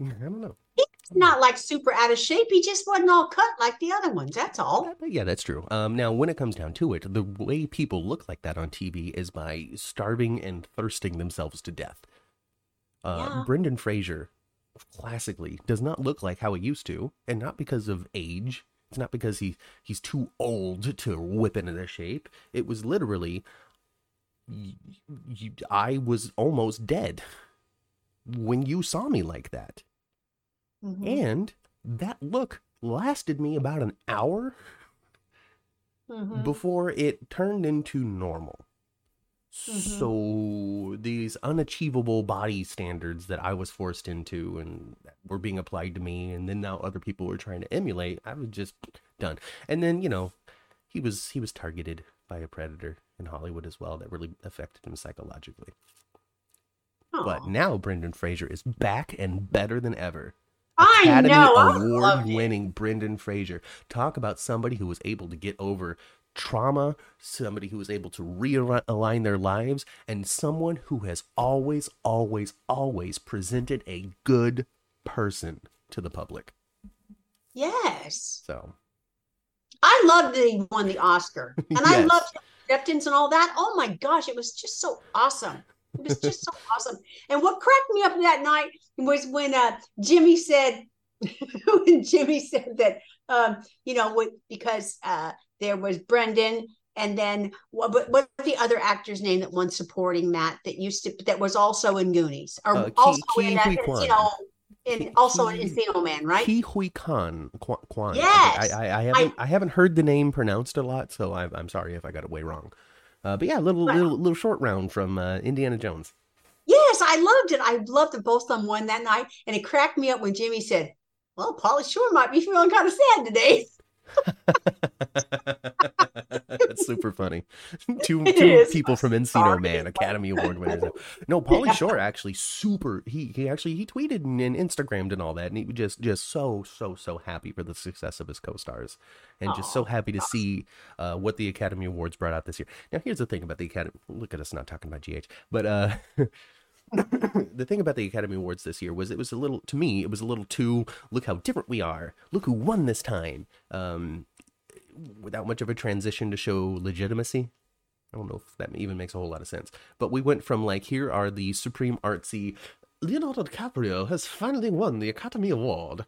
Speaker 2: don't know.
Speaker 3: He's not like super out of shape. He just wasn't all cut like the other ones. That's all.
Speaker 2: Yeah, that's true. Um, now, when it comes down to it, the way people look like that on TV is by starving and thirsting themselves to death. Uh,
Speaker 3: Yeah.
Speaker 2: Brendan Fraser, classically, does not look like how he used to, and not because of age. It's not because he he's too old to whip into the shape. It was literally, y- y- I was almost dead when you saw me like that,
Speaker 3: Mhm.
Speaker 2: and that look lasted me about an hour
Speaker 3: Mhm.
Speaker 2: before it turned into normal.
Speaker 3: Mhm.
Speaker 2: So these unachievable body standards that I was forced into and that were being applied to me, and then now other people were trying to emulate, I was just done. And then you know, he was he was targeted by a predator in Hollywood as well that really affected him psychologically. But now Brendan Fraser is back and better than ever.
Speaker 3: I
Speaker 2: Academy
Speaker 3: know. I loved.
Speaker 2: Award winning Brendan Fraser. Talk about somebody who was able to get over trauma, somebody who was able to realign their lives, and someone who has always, always, always presented a good person to the public.
Speaker 3: Yes.
Speaker 2: So,
Speaker 3: I loved that he won the Oscar. And I
Speaker 2: Yes.
Speaker 3: loved acceptance and all that. Oh my gosh, it was just so awesome. It was just so awesome. And what cracked me up that night was when uh, Jimmy said, when Jimmy said that, um, you know, what, because uh, there was Brendan and then what, what, what's the other actor's name that won supporting Matt that used to, that was also in Goonies or
Speaker 2: Uh,
Speaker 3: also
Speaker 2: Ke
Speaker 3: in,
Speaker 2: Quan.
Speaker 3: Encino, in,
Speaker 2: Ke-
Speaker 3: also in Encino Man, right?
Speaker 2: Ke Huy Quan. Quan.
Speaker 3: Yes.
Speaker 2: I, I, I haven't I, haven't heard the name pronounced a lot, so I, I'm sorry if I got it way wrong. Uh, but yeah, little
Speaker 3: Wow.
Speaker 2: little little short round from uh, Indiana Jones.
Speaker 3: Yes, I loved it. I loved that both of them won that night. And it cracked me up when Jimmy said, Well, Pauly Shore might be feeling kind of sad today.
Speaker 2: That's super funny. two
Speaker 3: It
Speaker 2: two
Speaker 3: is.
Speaker 2: people from Encino. Man, Academy Award winners. No, Pauly Shore actually super. He he actually he tweeted and, and Instagrammed and all that, and he was just just so so so happy for the success of his co-stars, and just so happy to see uh, what the Academy Awards brought out this year. Now, here's the thing about the Academy. Look at us not talking about GH, but uh. the thing about the Academy Awards this year was it was a little to me it was a little too look how different we are. Look who won this time. Um without much of a transition to show legitimacy. I don't know if that even makes a whole lot of sense. But we went from like here are the supreme artsy Leonardo DiCaprio has finally won the Academy Award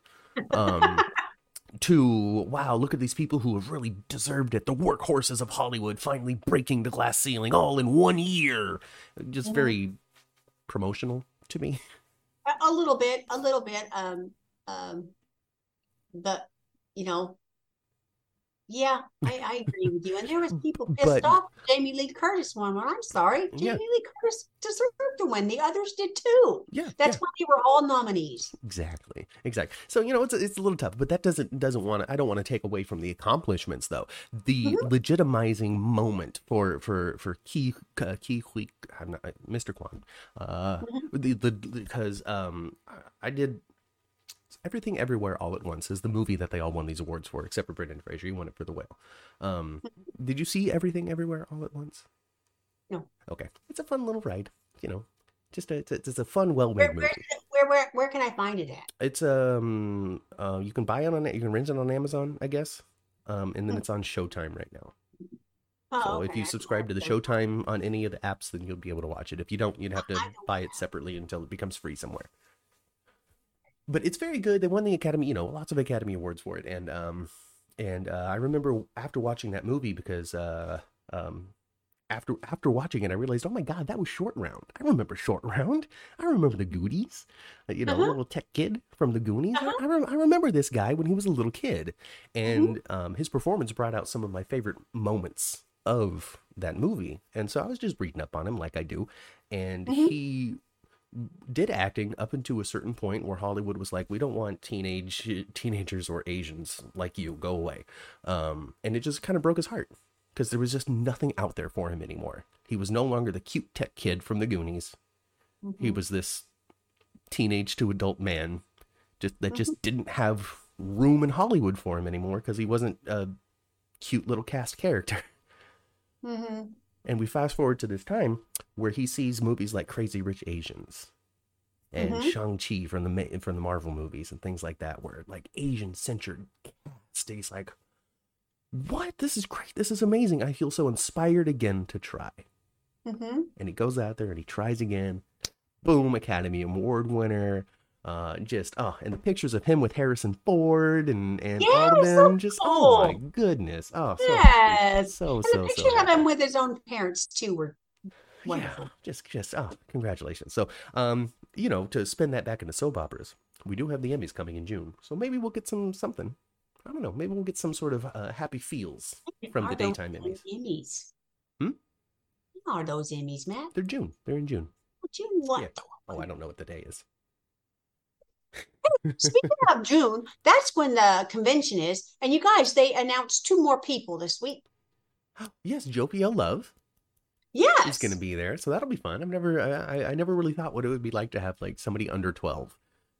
Speaker 2: um to wow look at these people who have really deserved it. The workhorses of Hollywood finally breaking the glass ceiling all in one year. Just very promotional to me
Speaker 3: a, little bit, a little bit. Um, um, but you know, yeah, I, I agree with you. And there was people pissed
Speaker 2: But-
Speaker 3: off. Jamie Lee Curtis won. Well, I'm sorry, Jamie
Speaker 2: Yeah.
Speaker 3: Lee Curtis deserved to win. The others did too.
Speaker 2: yeah
Speaker 3: That's
Speaker 2: yeah.
Speaker 3: why they were all nominees.
Speaker 2: Exactly. Exactly. So you know it's it's a little tough, but that doesn't doesn't want. I don't want to take away from the accomplishments though. The
Speaker 3: Mhm.
Speaker 2: legitimizing moment for for for Ke uh, Ke Huy, I'm not, Mr. Quan. Uh,
Speaker 3: Mhm.
Speaker 2: the the because um I did everything everywhere all at once is the movie that they all won these awards for, except for Brendan Fraser. He won it for The Whale. Um, did you see everything everywhere all at once?
Speaker 3: No.
Speaker 2: Okay, it's a fun little ride. You know, just a it's a, it's a fun, well
Speaker 3: Where,
Speaker 2: made movie.
Speaker 3: where, where, where can I find it at?
Speaker 2: It's um uh you can buy it on it, you can rent it on Amazon, I guess. Um and then
Speaker 3: Hmm.
Speaker 2: it's on Showtime right now.
Speaker 3: Oh,
Speaker 2: So if you subscribe to the Showtime on any of the apps, then you'll be able to watch it. If you don't, you'd have to buy it separately until it becomes free somewhere. But it's very good. They won the Academy, you know, lots of Academy Awards for it. And um and uh, I remember after watching that movie because uh um after after watching it, I realized, oh my god, that was Short Round. I remember Short Round. I remember the Goonies. Uh, You know,
Speaker 3: Uh-huh.
Speaker 2: little tech kid from the Goonies. I-
Speaker 3: Uh-huh.
Speaker 2: I, rem- I remember this guy when he was a little kid,
Speaker 3: Mm-hmm.
Speaker 2: and um, his performance brought out some of my favorite moments of that movie. And so I was just reading up on him like I do, and
Speaker 3: Mhm.
Speaker 2: he did acting up until a certain point where Hollywood was like, we don't want teenage teenagers or Asians like you. Go away. Um, and it just kind of broke his heart because there was just nothing out there for him anymore. He was no longer the cute tech kid from the Goonies. He
Speaker 3: Mhm.
Speaker 2: was this teenage to adult man just that
Speaker 3: Mm-hmm.
Speaker 2: just didn't have room in Hollywood for him anymore because he wasn't a cute little cast character.
Speaker 3: Mhm.
Speaker 2: And we fast forward to this time where he sees movies like Crazy Rich Asians and
Speaker 3: Mhm.
Speaker 2: Shang-Chi from the from the Marvel movies and things like that where like Asian centered. He's like, "What? This is great. This is amazing. I feel so inspired again to try."
Speaker 3: Mhm.
Speaker 2: And he goes out there and he tries again. Boom, Academy Award winner. Uh, just oh, and the pictures of him with Harrison Ford and and all of
Speaker 3: Yes, so
Speaker 2: them. just oh my goodness. Oh, so
Speaker 3: Yes.
Speaker 2: so
Speaker 3: And
Speaker 2: so
Speaker 3: the
Speaker 2: so.
Speaker 3: of him with his own parents too were wonderful.
Speaker 2: Yeah, just just oh, congratulations. So, um, you know, to spin that back into soap operas, we do have the Emmys coming in June, so maybe we'll get some something. I don't know. Maybe we'll get some sort of uh, happy feels from the daytime Emmys.
Speaker 3: Emmys.
Speaker 2: Hmm?
Speaker 3: Are those Emmys, Matt?
Speaker 2: They're June. They're in June.
Speaker 3: June what?
Speaker 2: Yeah. Oh, I don't know what the day is.
Speaker 3: Speaking of June, that's when the convention is. And you guys, they announced two more people this week.
Speaker 2: Yes, Jophielle Love
Speaker 3: Yes.
Speaker 2: is going to be there, so that'll be fun. I've never, I, I- never really thought what it would be like to have like somebody under twelve,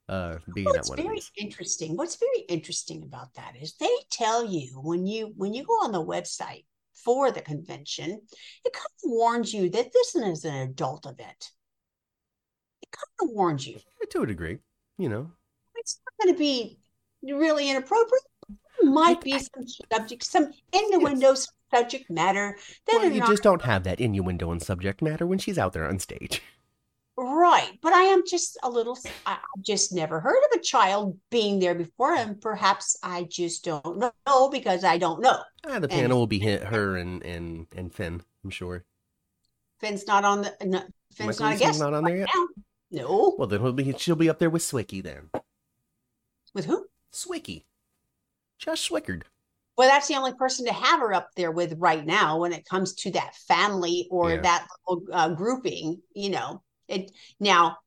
Speaker 2: uh, being at
Speaker 3: What's
Speaker 2: one
Speaker 3: very interesting, what's very interesting about that is they tell you when you when you go on the website for the convention, it kind of warns you that this is an adult event. It kind of warns you.
Speaker 2: To a degree, you know.
Speaker 3: It's not going to be really inappropriate. There might be some subject, some innuendo subject matter that
Speaker 2: Well, you
Speaker 3: not
Speaker 2: just don't have that innuendo and subject matter when she's out there on stage.
Speaker 3: Right, but I am just a little, I I've just never heard of a child being there before, and perhaps I just don't know because I don't know.
Speaker 2: Ah, the
Speaker 3: And-
Speaker 2: panel will be hit her and and and Finn. I'm sure.
Speaker 3: Finn's not on the, no, Finn's
Speaker 2: Michael
Speaker 3: not a guest
Speaker 2: not on there yet.
Speaker 3: now. No,
Speaker 2: Well, then he'll be, she'll be up there with Swicky then.
Speaker 3: With who?
Speaker 2: Swicky, Josh Swickard.
Speaker 3: Well, that's the only person to have her up there with right now when it comes to that family or
Speaker 2: Yeah.
Speaker 3: that little uh, grouping. You know, it now.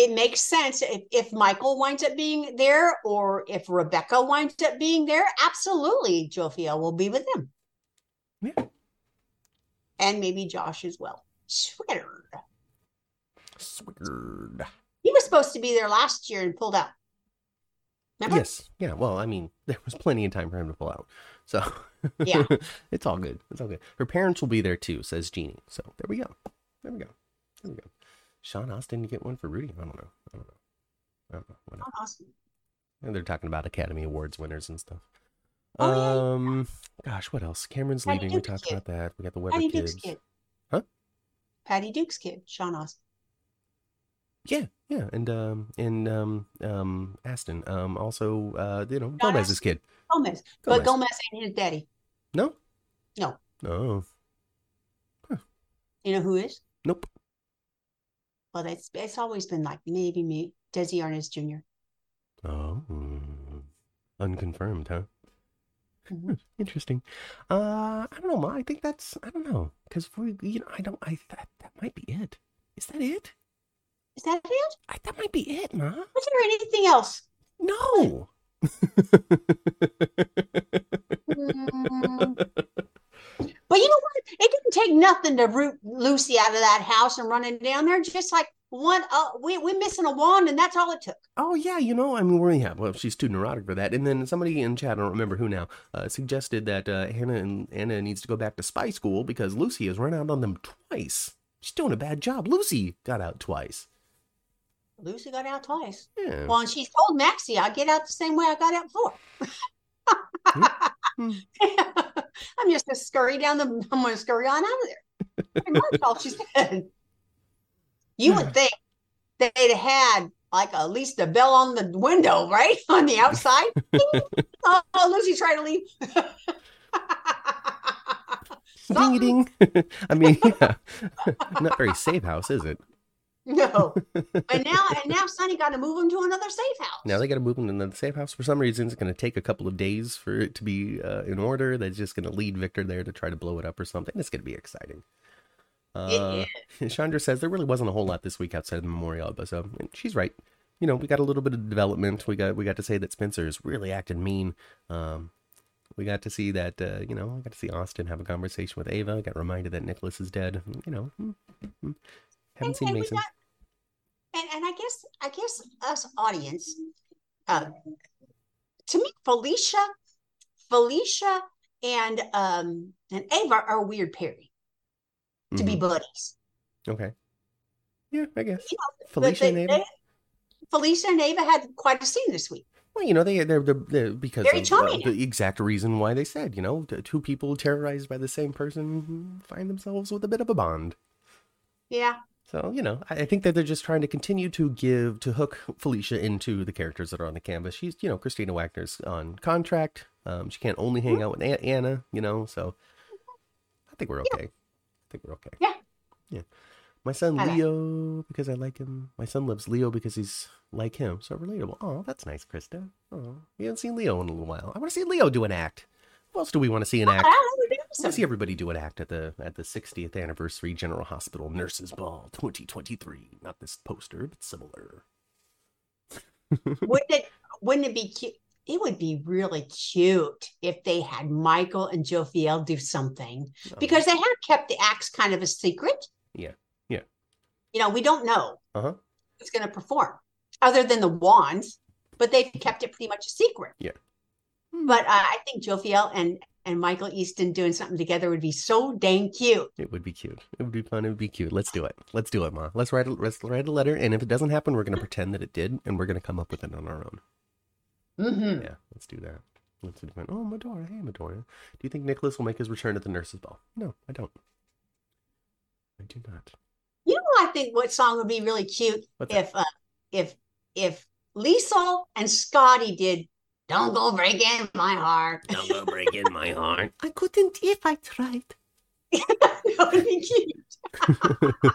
Speaker 3: It makes sense if, if Michael winds up being there or if Rebecca winds up being there. Absolutely, Jophielle will be with them.
Speaker 2: Yeah.
Speaker 3: And maybe Josh as well. Sweater.
Speaker 2: Swickard.
Speaker 3: He was supposed to be there last year and pulled out.
Speaker 2: Yes. Yeah. Well, I mean, there was plenty of time for him to pull out. So
Speaker 3: Yeah.
Speaker 2: it's all good. It's all good. Her parents will be there too, says Jeannie. So there we go. There we go. There we go. Sean Astin you get one for Rudy. I don't know. I don't know. I don't know. Whatever.
Speaker 3: Oh.
Speaker 2: And they're talking about Academy Awards winners and stuff.
Speaker 3: Oh, yeah, yeah.
Speaker 2: um, gosh, what else? Cameron's
Speaker 3: Patty
Speaker 2: leaving. We talked
Speaker 3: kid.
Speaker 2: about that. We got the Weber
Speaker 3: Patty
Speaker 2: kids.
Speaker 3: Duke's kid.
Speaker 2: Huh?
Speaker 3: Patty Duke's kid, Sean Astin.
Speaker 2: Yeah, yeah, and um, and um, um, Astin. Um, also, uh, you know,
Speaker 3: John
Speaker 2: Gomez's kid.
Speaker 3: Gomez.
Speaker 2: Gomez.
Speaker 3: But Gomez ain't his daddy.
Speaker 2: No.
Speaker 3: No.
Speaker 2: Oh,
Speaker 3: You know who is?
Speaker 2: nope.
Speaker 3: Well, that's it's always been like maybe me, Desi Arnaz Jr.
Speaker 2: Oh, unconfirmed, huh?
Speaker 3: Mhm.
Speaker 2: Interesting. Uh, I don't know, Ma. I think that's I don't know because we, you know, I don't. I that that might be it. Is that it?
Speaker 3: Is that it?
Speaker 2: I, that might be it, Ma.
Speaker 3: Was there anything else?
Speaker 2: No.
Speaker 3: Mm. But you know what? It didn't take nothing to root Lucy out of that house and running down there. Just like one, uh, we we're missing a wand, and that's all it took.
Speaker 2: Oh yeah, you know, I mean, we're yeah. Well, she's too neurotic for that. And then somebody in chat, I don't remember who now, uh, suggested that uh, Hannah and Anna needs to go back to spy school because Lucy has run out on them twice. She's doing a bad job. Lucy got out twice.
Speaker 3: Lucy got out twice.
Speaker 2: Yeah.
Speaker 3: Well, and she's told Maxie, I'll get out the same way I got out before.
Speaker 2: Hmm.
Speaker 3: I'm just gonna scurry down the. I'm gonna scurry on out of there. Much all she said. You would think they'd have had like at least a bell on the window, right on the outside. oh, Lucy's trying to leave.
Speaker 2: Ding ding. I mean, yeah. Not very safe house, is it?
Speaker 3: No, and now and now Sonny got to move him to another safe house.
Speaker 2: Now they got to move him to another safe house. For some reason, it's going to take a couple of days for it to be uh, in order. That's just going to lead Victor there to try to blow it up or something. It's going to be exciting. Uh, Chandra says there really wasn't a whole lot this week outside of the memorial, but so and she's right. You know, we got a little bit of development. We got we got to say that Spencer's really acting mean. Um, we got to see that uh, you know, we got to see Austin have a conversation with Ava. Got reminded that Nicholas is dead. You know, mm, mm. haven't
Speaker 3: And-
Speaker 2: seen
Speaker 3: and we
Speaker 2: Mason.
Speaker 3: got- and and I guess us audience, uh, to me, Felicia, Felicia, and um and Ava are a weird pairing to be
Speaker 2: Mhm.
Speaker 3: buddies.
Speaker 2: Okay. Yeah, I guess.
Speaker 3: You know,
Speaker 2: Felicia
Speaker 3: they-
Speaker 2: and Ava.
Speaker 3: they- Felicia and Ava had quite a scene this week.
Speaker 2: Well, you know, they they're, they're, they're because
Speaker 3: Very
Speaker 2: of, uh, the exact reason why they said, you know, two people terrorized by the same person find themselves with a bit of a bond.
Speaker 3: Yeah,
Speaker 2: So, you know, I, think that they're just trying to continue to give to hook Felicia into the characters that are on the canvas. She's, you know, Kristina Wagner's on contract. Um, she can't only
Speaker 3: Mm-hmm.
Speaker 2: hang out with Aunt Anna, you know. So, I think we're okay. I think we're okay.
Speaker 3: Yeah.
Speaker 2: Yeah. My son Leo because I like him. My son loves Leo because he's like him. So relatable. Oh, that's nice, Krista. Oh, we haven't seen Leo in a little while. I want to see Leo do an act. What else do we want to see an act?
Speaker 3: don't know, it'd be
Speaker 2: I want
Speaker 3: awesome.
Speaker 2: to see everybody do an act at the at the 60th anniversary General Hospital Nurses Ball 2023. Not this poster, but similar.
Speaker 3: wouldn't it wouldn't it be cute? It would be really cute if they had Michael and Jophielle do something because they have kept the acts kind of a secret.
Speaker 2: Yeah. Yeah.
Speaker 3: You know, we don't know
Speaker 2: Uh-huh.
Speaker 3: who's going to perform other than the wands, but they've kept it pretty much a secret.
Speaker 2: Yeah.
Speaker 3: But uh, I think Jophiel and and Michael Easton doing something together would be so dang cute.
Speaker 2: It would be cute. It would be fun. It would be cute. Let's do it. Let's do it, Ma. Let's write a let's write a letter, and if it doesn't happen, we're gonna pretend that it did, and we're gonna come up with it on our own.
Speaker 3: Mm-hmm.
Speaker 2: Yeah, let's do that. Let's do that. Oh, Medora. Hey, Medora. Do you think Nicholas will make his return at the nurses' ball? No, I don't. I do not.
Speaker 3: You know, I think what song would be really cute
Speaker 2: What's
Speaker 3: if uh, if if Liesel and Scotty did "Don't Go Breaking My Heart."
Speaker 2: Don't go breaking my heart. I couldn't if I tried.
Speaker 3: that would be cute.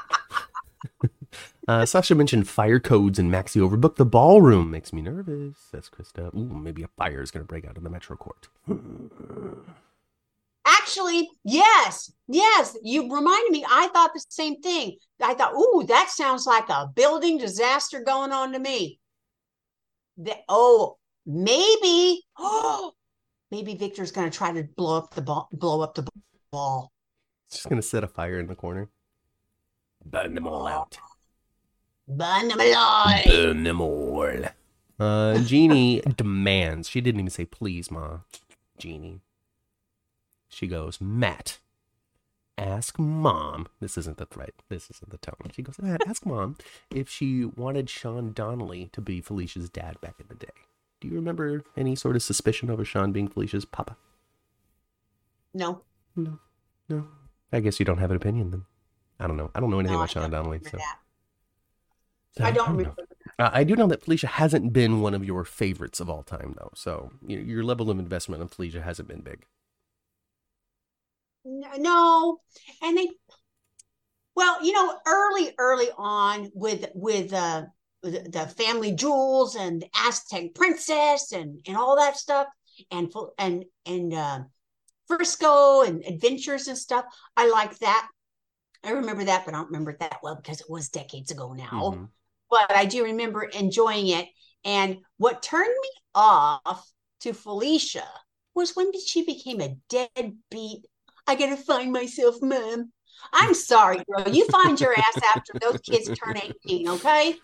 Speaker 2: Uh, Sasha mentioned fire codes and Maxie overbooked the ballroom. Makes me nervous. Says Krista. Ooh, maybe a fire is going to break out in the Metro Court.
Speaker 3: Actually, yes, yes. You reminded me. I thought the same thing. I thought, ooh, that sounds like a building disaster going on to me. The, oh, maybe. Oh, maybe Victor's going to try to blow up the ball, blow up the all.
Speaker 2: just gonna set a fire in the corner. Burn them all out.
Speaker 3: Burn them alive.
Speaker 2: Burn them all. Uh, Jeannie demands. She didn't even say please, ma. Jeannie. She goes, Matt. Ask mom. This isn't the threat. This isn't the tone. She goes, Matt, ask mom if she wanted Sean Donnelly to be Felicia's dad back in the day. Do you remember any sort of suspicion over Sean being Felicia's papa?
Speaker 3: No.
Speaker 2: No. No. I guess you don't have an opinion then. I don't know. I don't know anything
Speaker 3: no,
Speaker 2: about
Speaker 3: I
Speaker 2: Sean
Speaker 3: don't
Speaker 2: Donnelly. So.
Speaker 3: that. I don't
Speaker 2: know.
Speaker 3: remember.
Speaker 2: Uh, I do know that Felicia hasn't been one of your favorites of all time, though. So you your level of investment in Felicia hasn't been big.
Speaker 3: No, and they, well, you know, early, early on with with uh the, the family jewels and the Aztec princess and and all that stuff, and and and uh, Frisco and adventures and stuff. I like that. I remember that, but I don't remember it that well because it was decades ago now.
Speaker 2: Mhm.
Speaker 3: But I do remember enjoying it. And what turned me off to Felicia was when she became a deadbeat. I gotta find myself, mom. I'm sorry, girl. You find your ass after those kids turn 18, okay?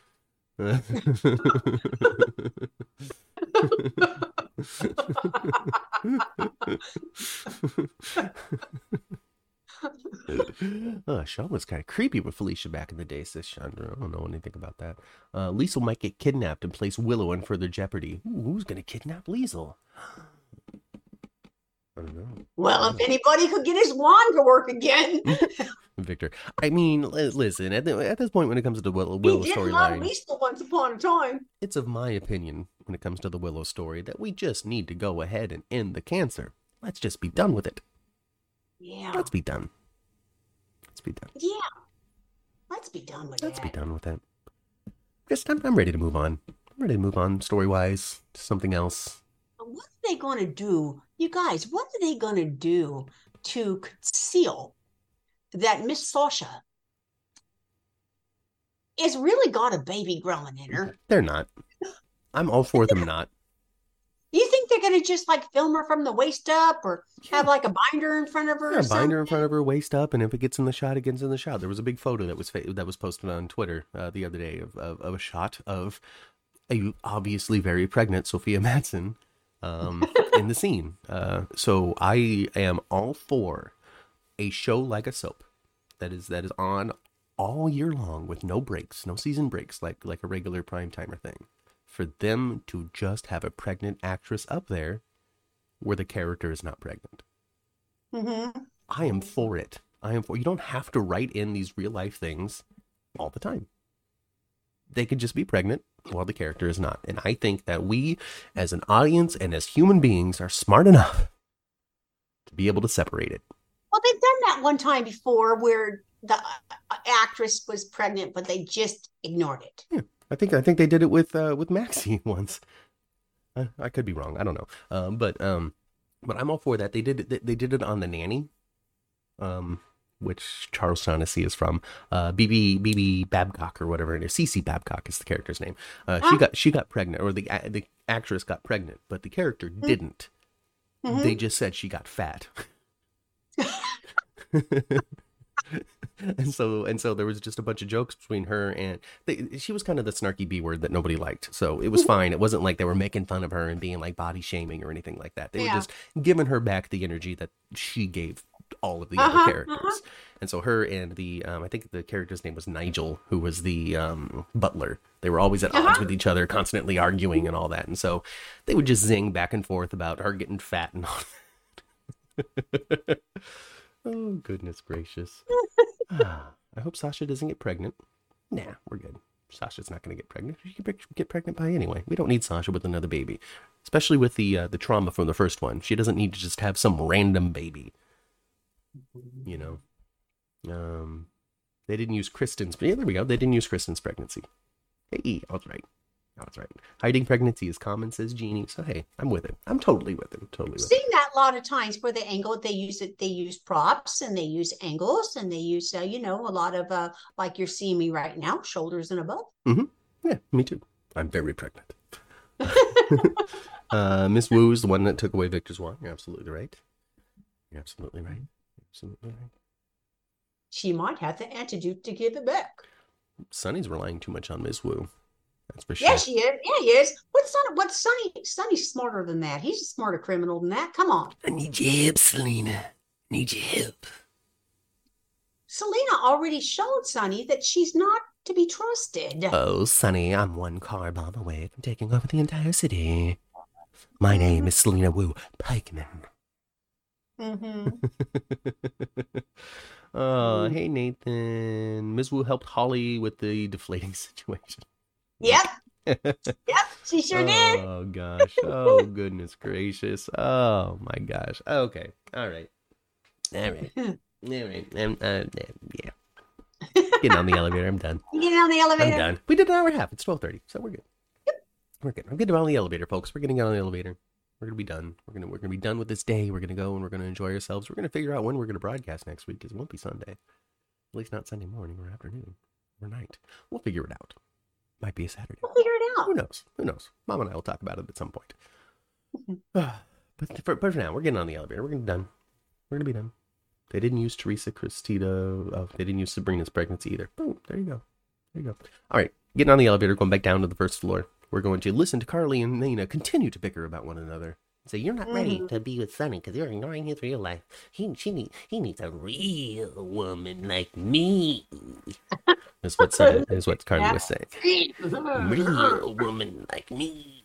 Speaker 2: Uh, Sean was kind of creepy with Felicia back in the day, says Chandra. I don't know anything about that. Uh, Liesel might get kidnapped and place Willow in further jeopardy. Ooh, who's going to kidnap Liesel? I don't know.
Speaker 3: Well, if anybody could get his wand to work again,
Speaker 2: Victor. I mean, listen, at, the, at this point, when it comes to the Willow, Willow
Speaker 3: did love
Speaker 2: storyline,
Speaker 3: once upon a time.
Speaker 2: it's of my opinion, when it comes to the Willow story, that we just need to go ahead and end the cancer. Let's just be done with it.
Speaker 3: Yeah.
Speaker 2: Let's be done. Let's be done.
Speaker 3: Yeah. Let's be done with
Speaker 2: Let's
Speaker 3: that.
Speaker 2: be done with it. Just, I'm, I'm ready to move on. I'm ready to move on story wise to something else.
Speaker 3: What are they going to do? You guys, what are they going to do to conceal that Miss Sasha has really got a baby growing in her?
Speaker 2: They're not. I'm all for them not.
Speaker 3: You think they're going to just like film her from the waist up or have like a binder in front of her?
Speaker 2: Yeah,
Speaker 3: or
Speaker 2: bind her in front of her, waist up, and if it gets in the shot, it gets in the shot. There was a big photo that was fa- that was posted on Twitter uh, the other day of, of, of a shot of a obviously very pregnant Sofia Mattsson um, in the scene. Uh, so I am all for a show like a soap that is that is on all year long with no breaks, no season breaks, like like a regular prime timer thing. For them to just have a pregnant actress up there where the character is not pregnant.
Speaker 3: Mhm.
Speaker 2: I am for it. I am for you don't have to write in these real life things all the time. They could just be pregnant while the character is not. And I think that we as an audience and as human beings are smart enough to be able to separate it.
Speaker 3: Well, they've done that one time before where the uh, actress was pregnant, but they just ignored it.
Speaker 2: Yeah, I think I think they did it with uh, with Maxie once. I, I could be wrong. I don't know. Um, but um, but I'm all for that. They did it. They, they did it on the nanny, um, which Charles Shaughnessy is from. Uh, BB BB Babcock or whatever it is. Cece Babcock is the character's name. Uh, she
Speaker 3: Ah.
Speaker 2: got she got pregnant, or the the actress got pregnant, but the character didn't.
Speaker 3: Mhm.
Speaker 2: They just said she got fat. and so and so there was just a bunch of jokes between her and they, she was kind of the snarky b word that nobody liked so it was fine it wasn't like they were making fun of her and being like body shaming or anything like that they were just giving her back the energy that she gave all of the
Speaker 3: Uh-huh,
Speaker 2: other characters
Speaker 3: uh-huh.
Speaker 2: and so her and the um, i think the character's name was nigel who was the um, butler they were always at odds
Speaker 3: Uh-huh.
Speaker 2: with each other constantly arguing and all that and so they would just zing back and forth about her getting fat and all that oh goodness gracious Ah, I hope Sasha doesn't get pregnant. Nah, we're good. Sasha's not going to get pregnant. She can get pregnant by anyway. We don't need Sasha with another baby, especially with the uh, the trauma from the first one. She doesn't need to just have some random baby. You know, um, they didn't use Kristen's. Yeah, there we go. They didn't use Kristen's pregnancy. Hey, I was right. I was right. Hiding pregnancy is common, says Jeannie. So hey, I'm with it. I'm totally with it. Totally with it.
Speaker 3: seen that a lot of times where they angle they use it they use props and they use angles and they use uh, you know a lot of uh like you're seeing me right now shoulders and above Mm-hmm.
Speaker 2: Yeah, me too. I'm very pregnant. uh, Miss Wu is the one that took away Victor's wand. You're absolutely right. You're absolutely right.
Speaker 3: She might have the antidote to give it back.
Speaker 2: Sonny's relying too much on Miss Wu. That's for sure.
Speaker 3: Yeah, she is. Yeah, he is. What's Sonny? What's Sonny? Sonny's smarter than that. He's a smarter criminal than that. Come on.
Speaker 2: I need your help, Selina. Need your help.
Speaker 3: Selina already showed Sonny that she's not to be trusted.
Speaker 2: Oh, Sonny, I'm one car bomb away from taking over the entire city. My name is Selina Wu Pikeman.
Speaker 3: Mm-hmm.
Speaker 2: oh, hey Nathan. Ms. Wu helped Holly with the deflating situation.
Speaker 3: Yep. yep, she sure did.
Speaker 2: Oh gosh. Oh goodness gracious. Oh my gosh. Okay. All right. All right. All right. Um, uh, yeah. Getting on the elevator. I'm done.
Speaker 3: Getting on the elevator.
Speaker 2: I'm done. We did an hour and a half. It's twelve thirty, so we're good. Yep. We're good. I'm getting on the elevator, folks. We're getting on the elevator. We're gonna be done. We're gonna we're gonna be done with this day. We're gonna go and we're gonna enjoy ourselves. We're gonna figure out when we're gonna broadcast next week because it won't be Sunday. At least not Sunday morning or afternoon or night. We'll figure it out. Might be a Saturday.
Speaker 3: We'll figure it out.
Speaker 2: Who knows? Who knows? Mom and I will talk about it at some point. Mm-hmm. but, for, but for now, we're getting on the elevator. We're gonna be done. We're gonna be done. They didn't use Teresa Christina. Oh, they didn't use Sabrina's pregnancy either. Boom. There you go. There you go. All right. Getting on the elevator, going back down to the first floor. We're going to listen to Carly and Nina continue to bicker about one another. Say you're not ready to be with Sonny because you're ignoring his real life. He she need, he needs a real woman like me. is what Sonny, is what Carly was saying. Real woman like me.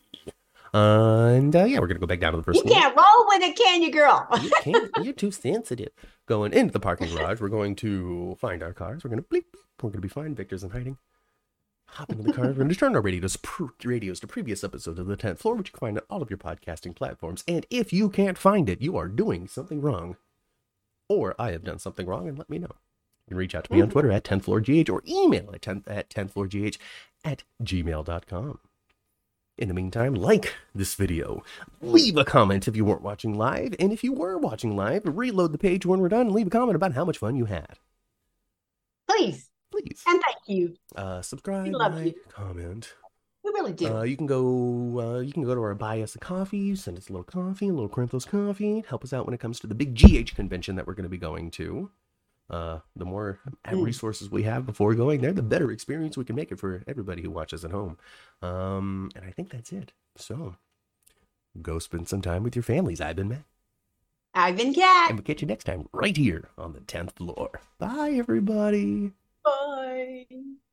Speaker 2: Uh, and uh, yeah, we're gonna go back down to the first
Speaker 3: You can't roll with it, can you, girl?
Speaker 2: You can't. You're too sensitive. Going into the parking garage, we're going to find our cars. We're going to bleep. bleep. We're going to be fine. Victor's in hiding. Hop into the car. We're going to turn our radios, pr- radios to previous episodes of the 10th floor, which you can find on all of your podcasting platforms. And if you can't find it, you are doing something wrong. Or I have done something wrong and let me know. You can reach out to me on Twitter at 10floorgh or email at 10th at 10floorgh at gmail.com. In the meantime, like this video, leave a comment if you weren't watching live, and if you were watching live, reload the page when we're done and leave a comment about how much fun you had.
Speaker 3: Please.
Speaker 2: Please.
Speaker 3: And thank you.
Speaker 2: Uh, subscribe,
Speaker 3: love
Speaker 2: like,
Speaker 3: you.
Speaker 2: comment.
Speaker 3: We really do.
Speaker 2: Uh, you can go. Uh, you can go to our buy us a coffee. Send us a little coffee, a little Corinthos coffee. Help us out when it comes to the big GH convention that we're going to be going to. Uh, the more
Speaker 3: Mm.
Speaker 2: resources we have before going there, the better experience we can make it for everybody who watches at home. Um, and I think that's it. So, go spend some time with your families. I've been Matt,
Speaker 3: I've been Kat.
Speaker 2: and we'll catch you next time right here on the tenth floor. Bye, everybody.
Speaker 3: Bye.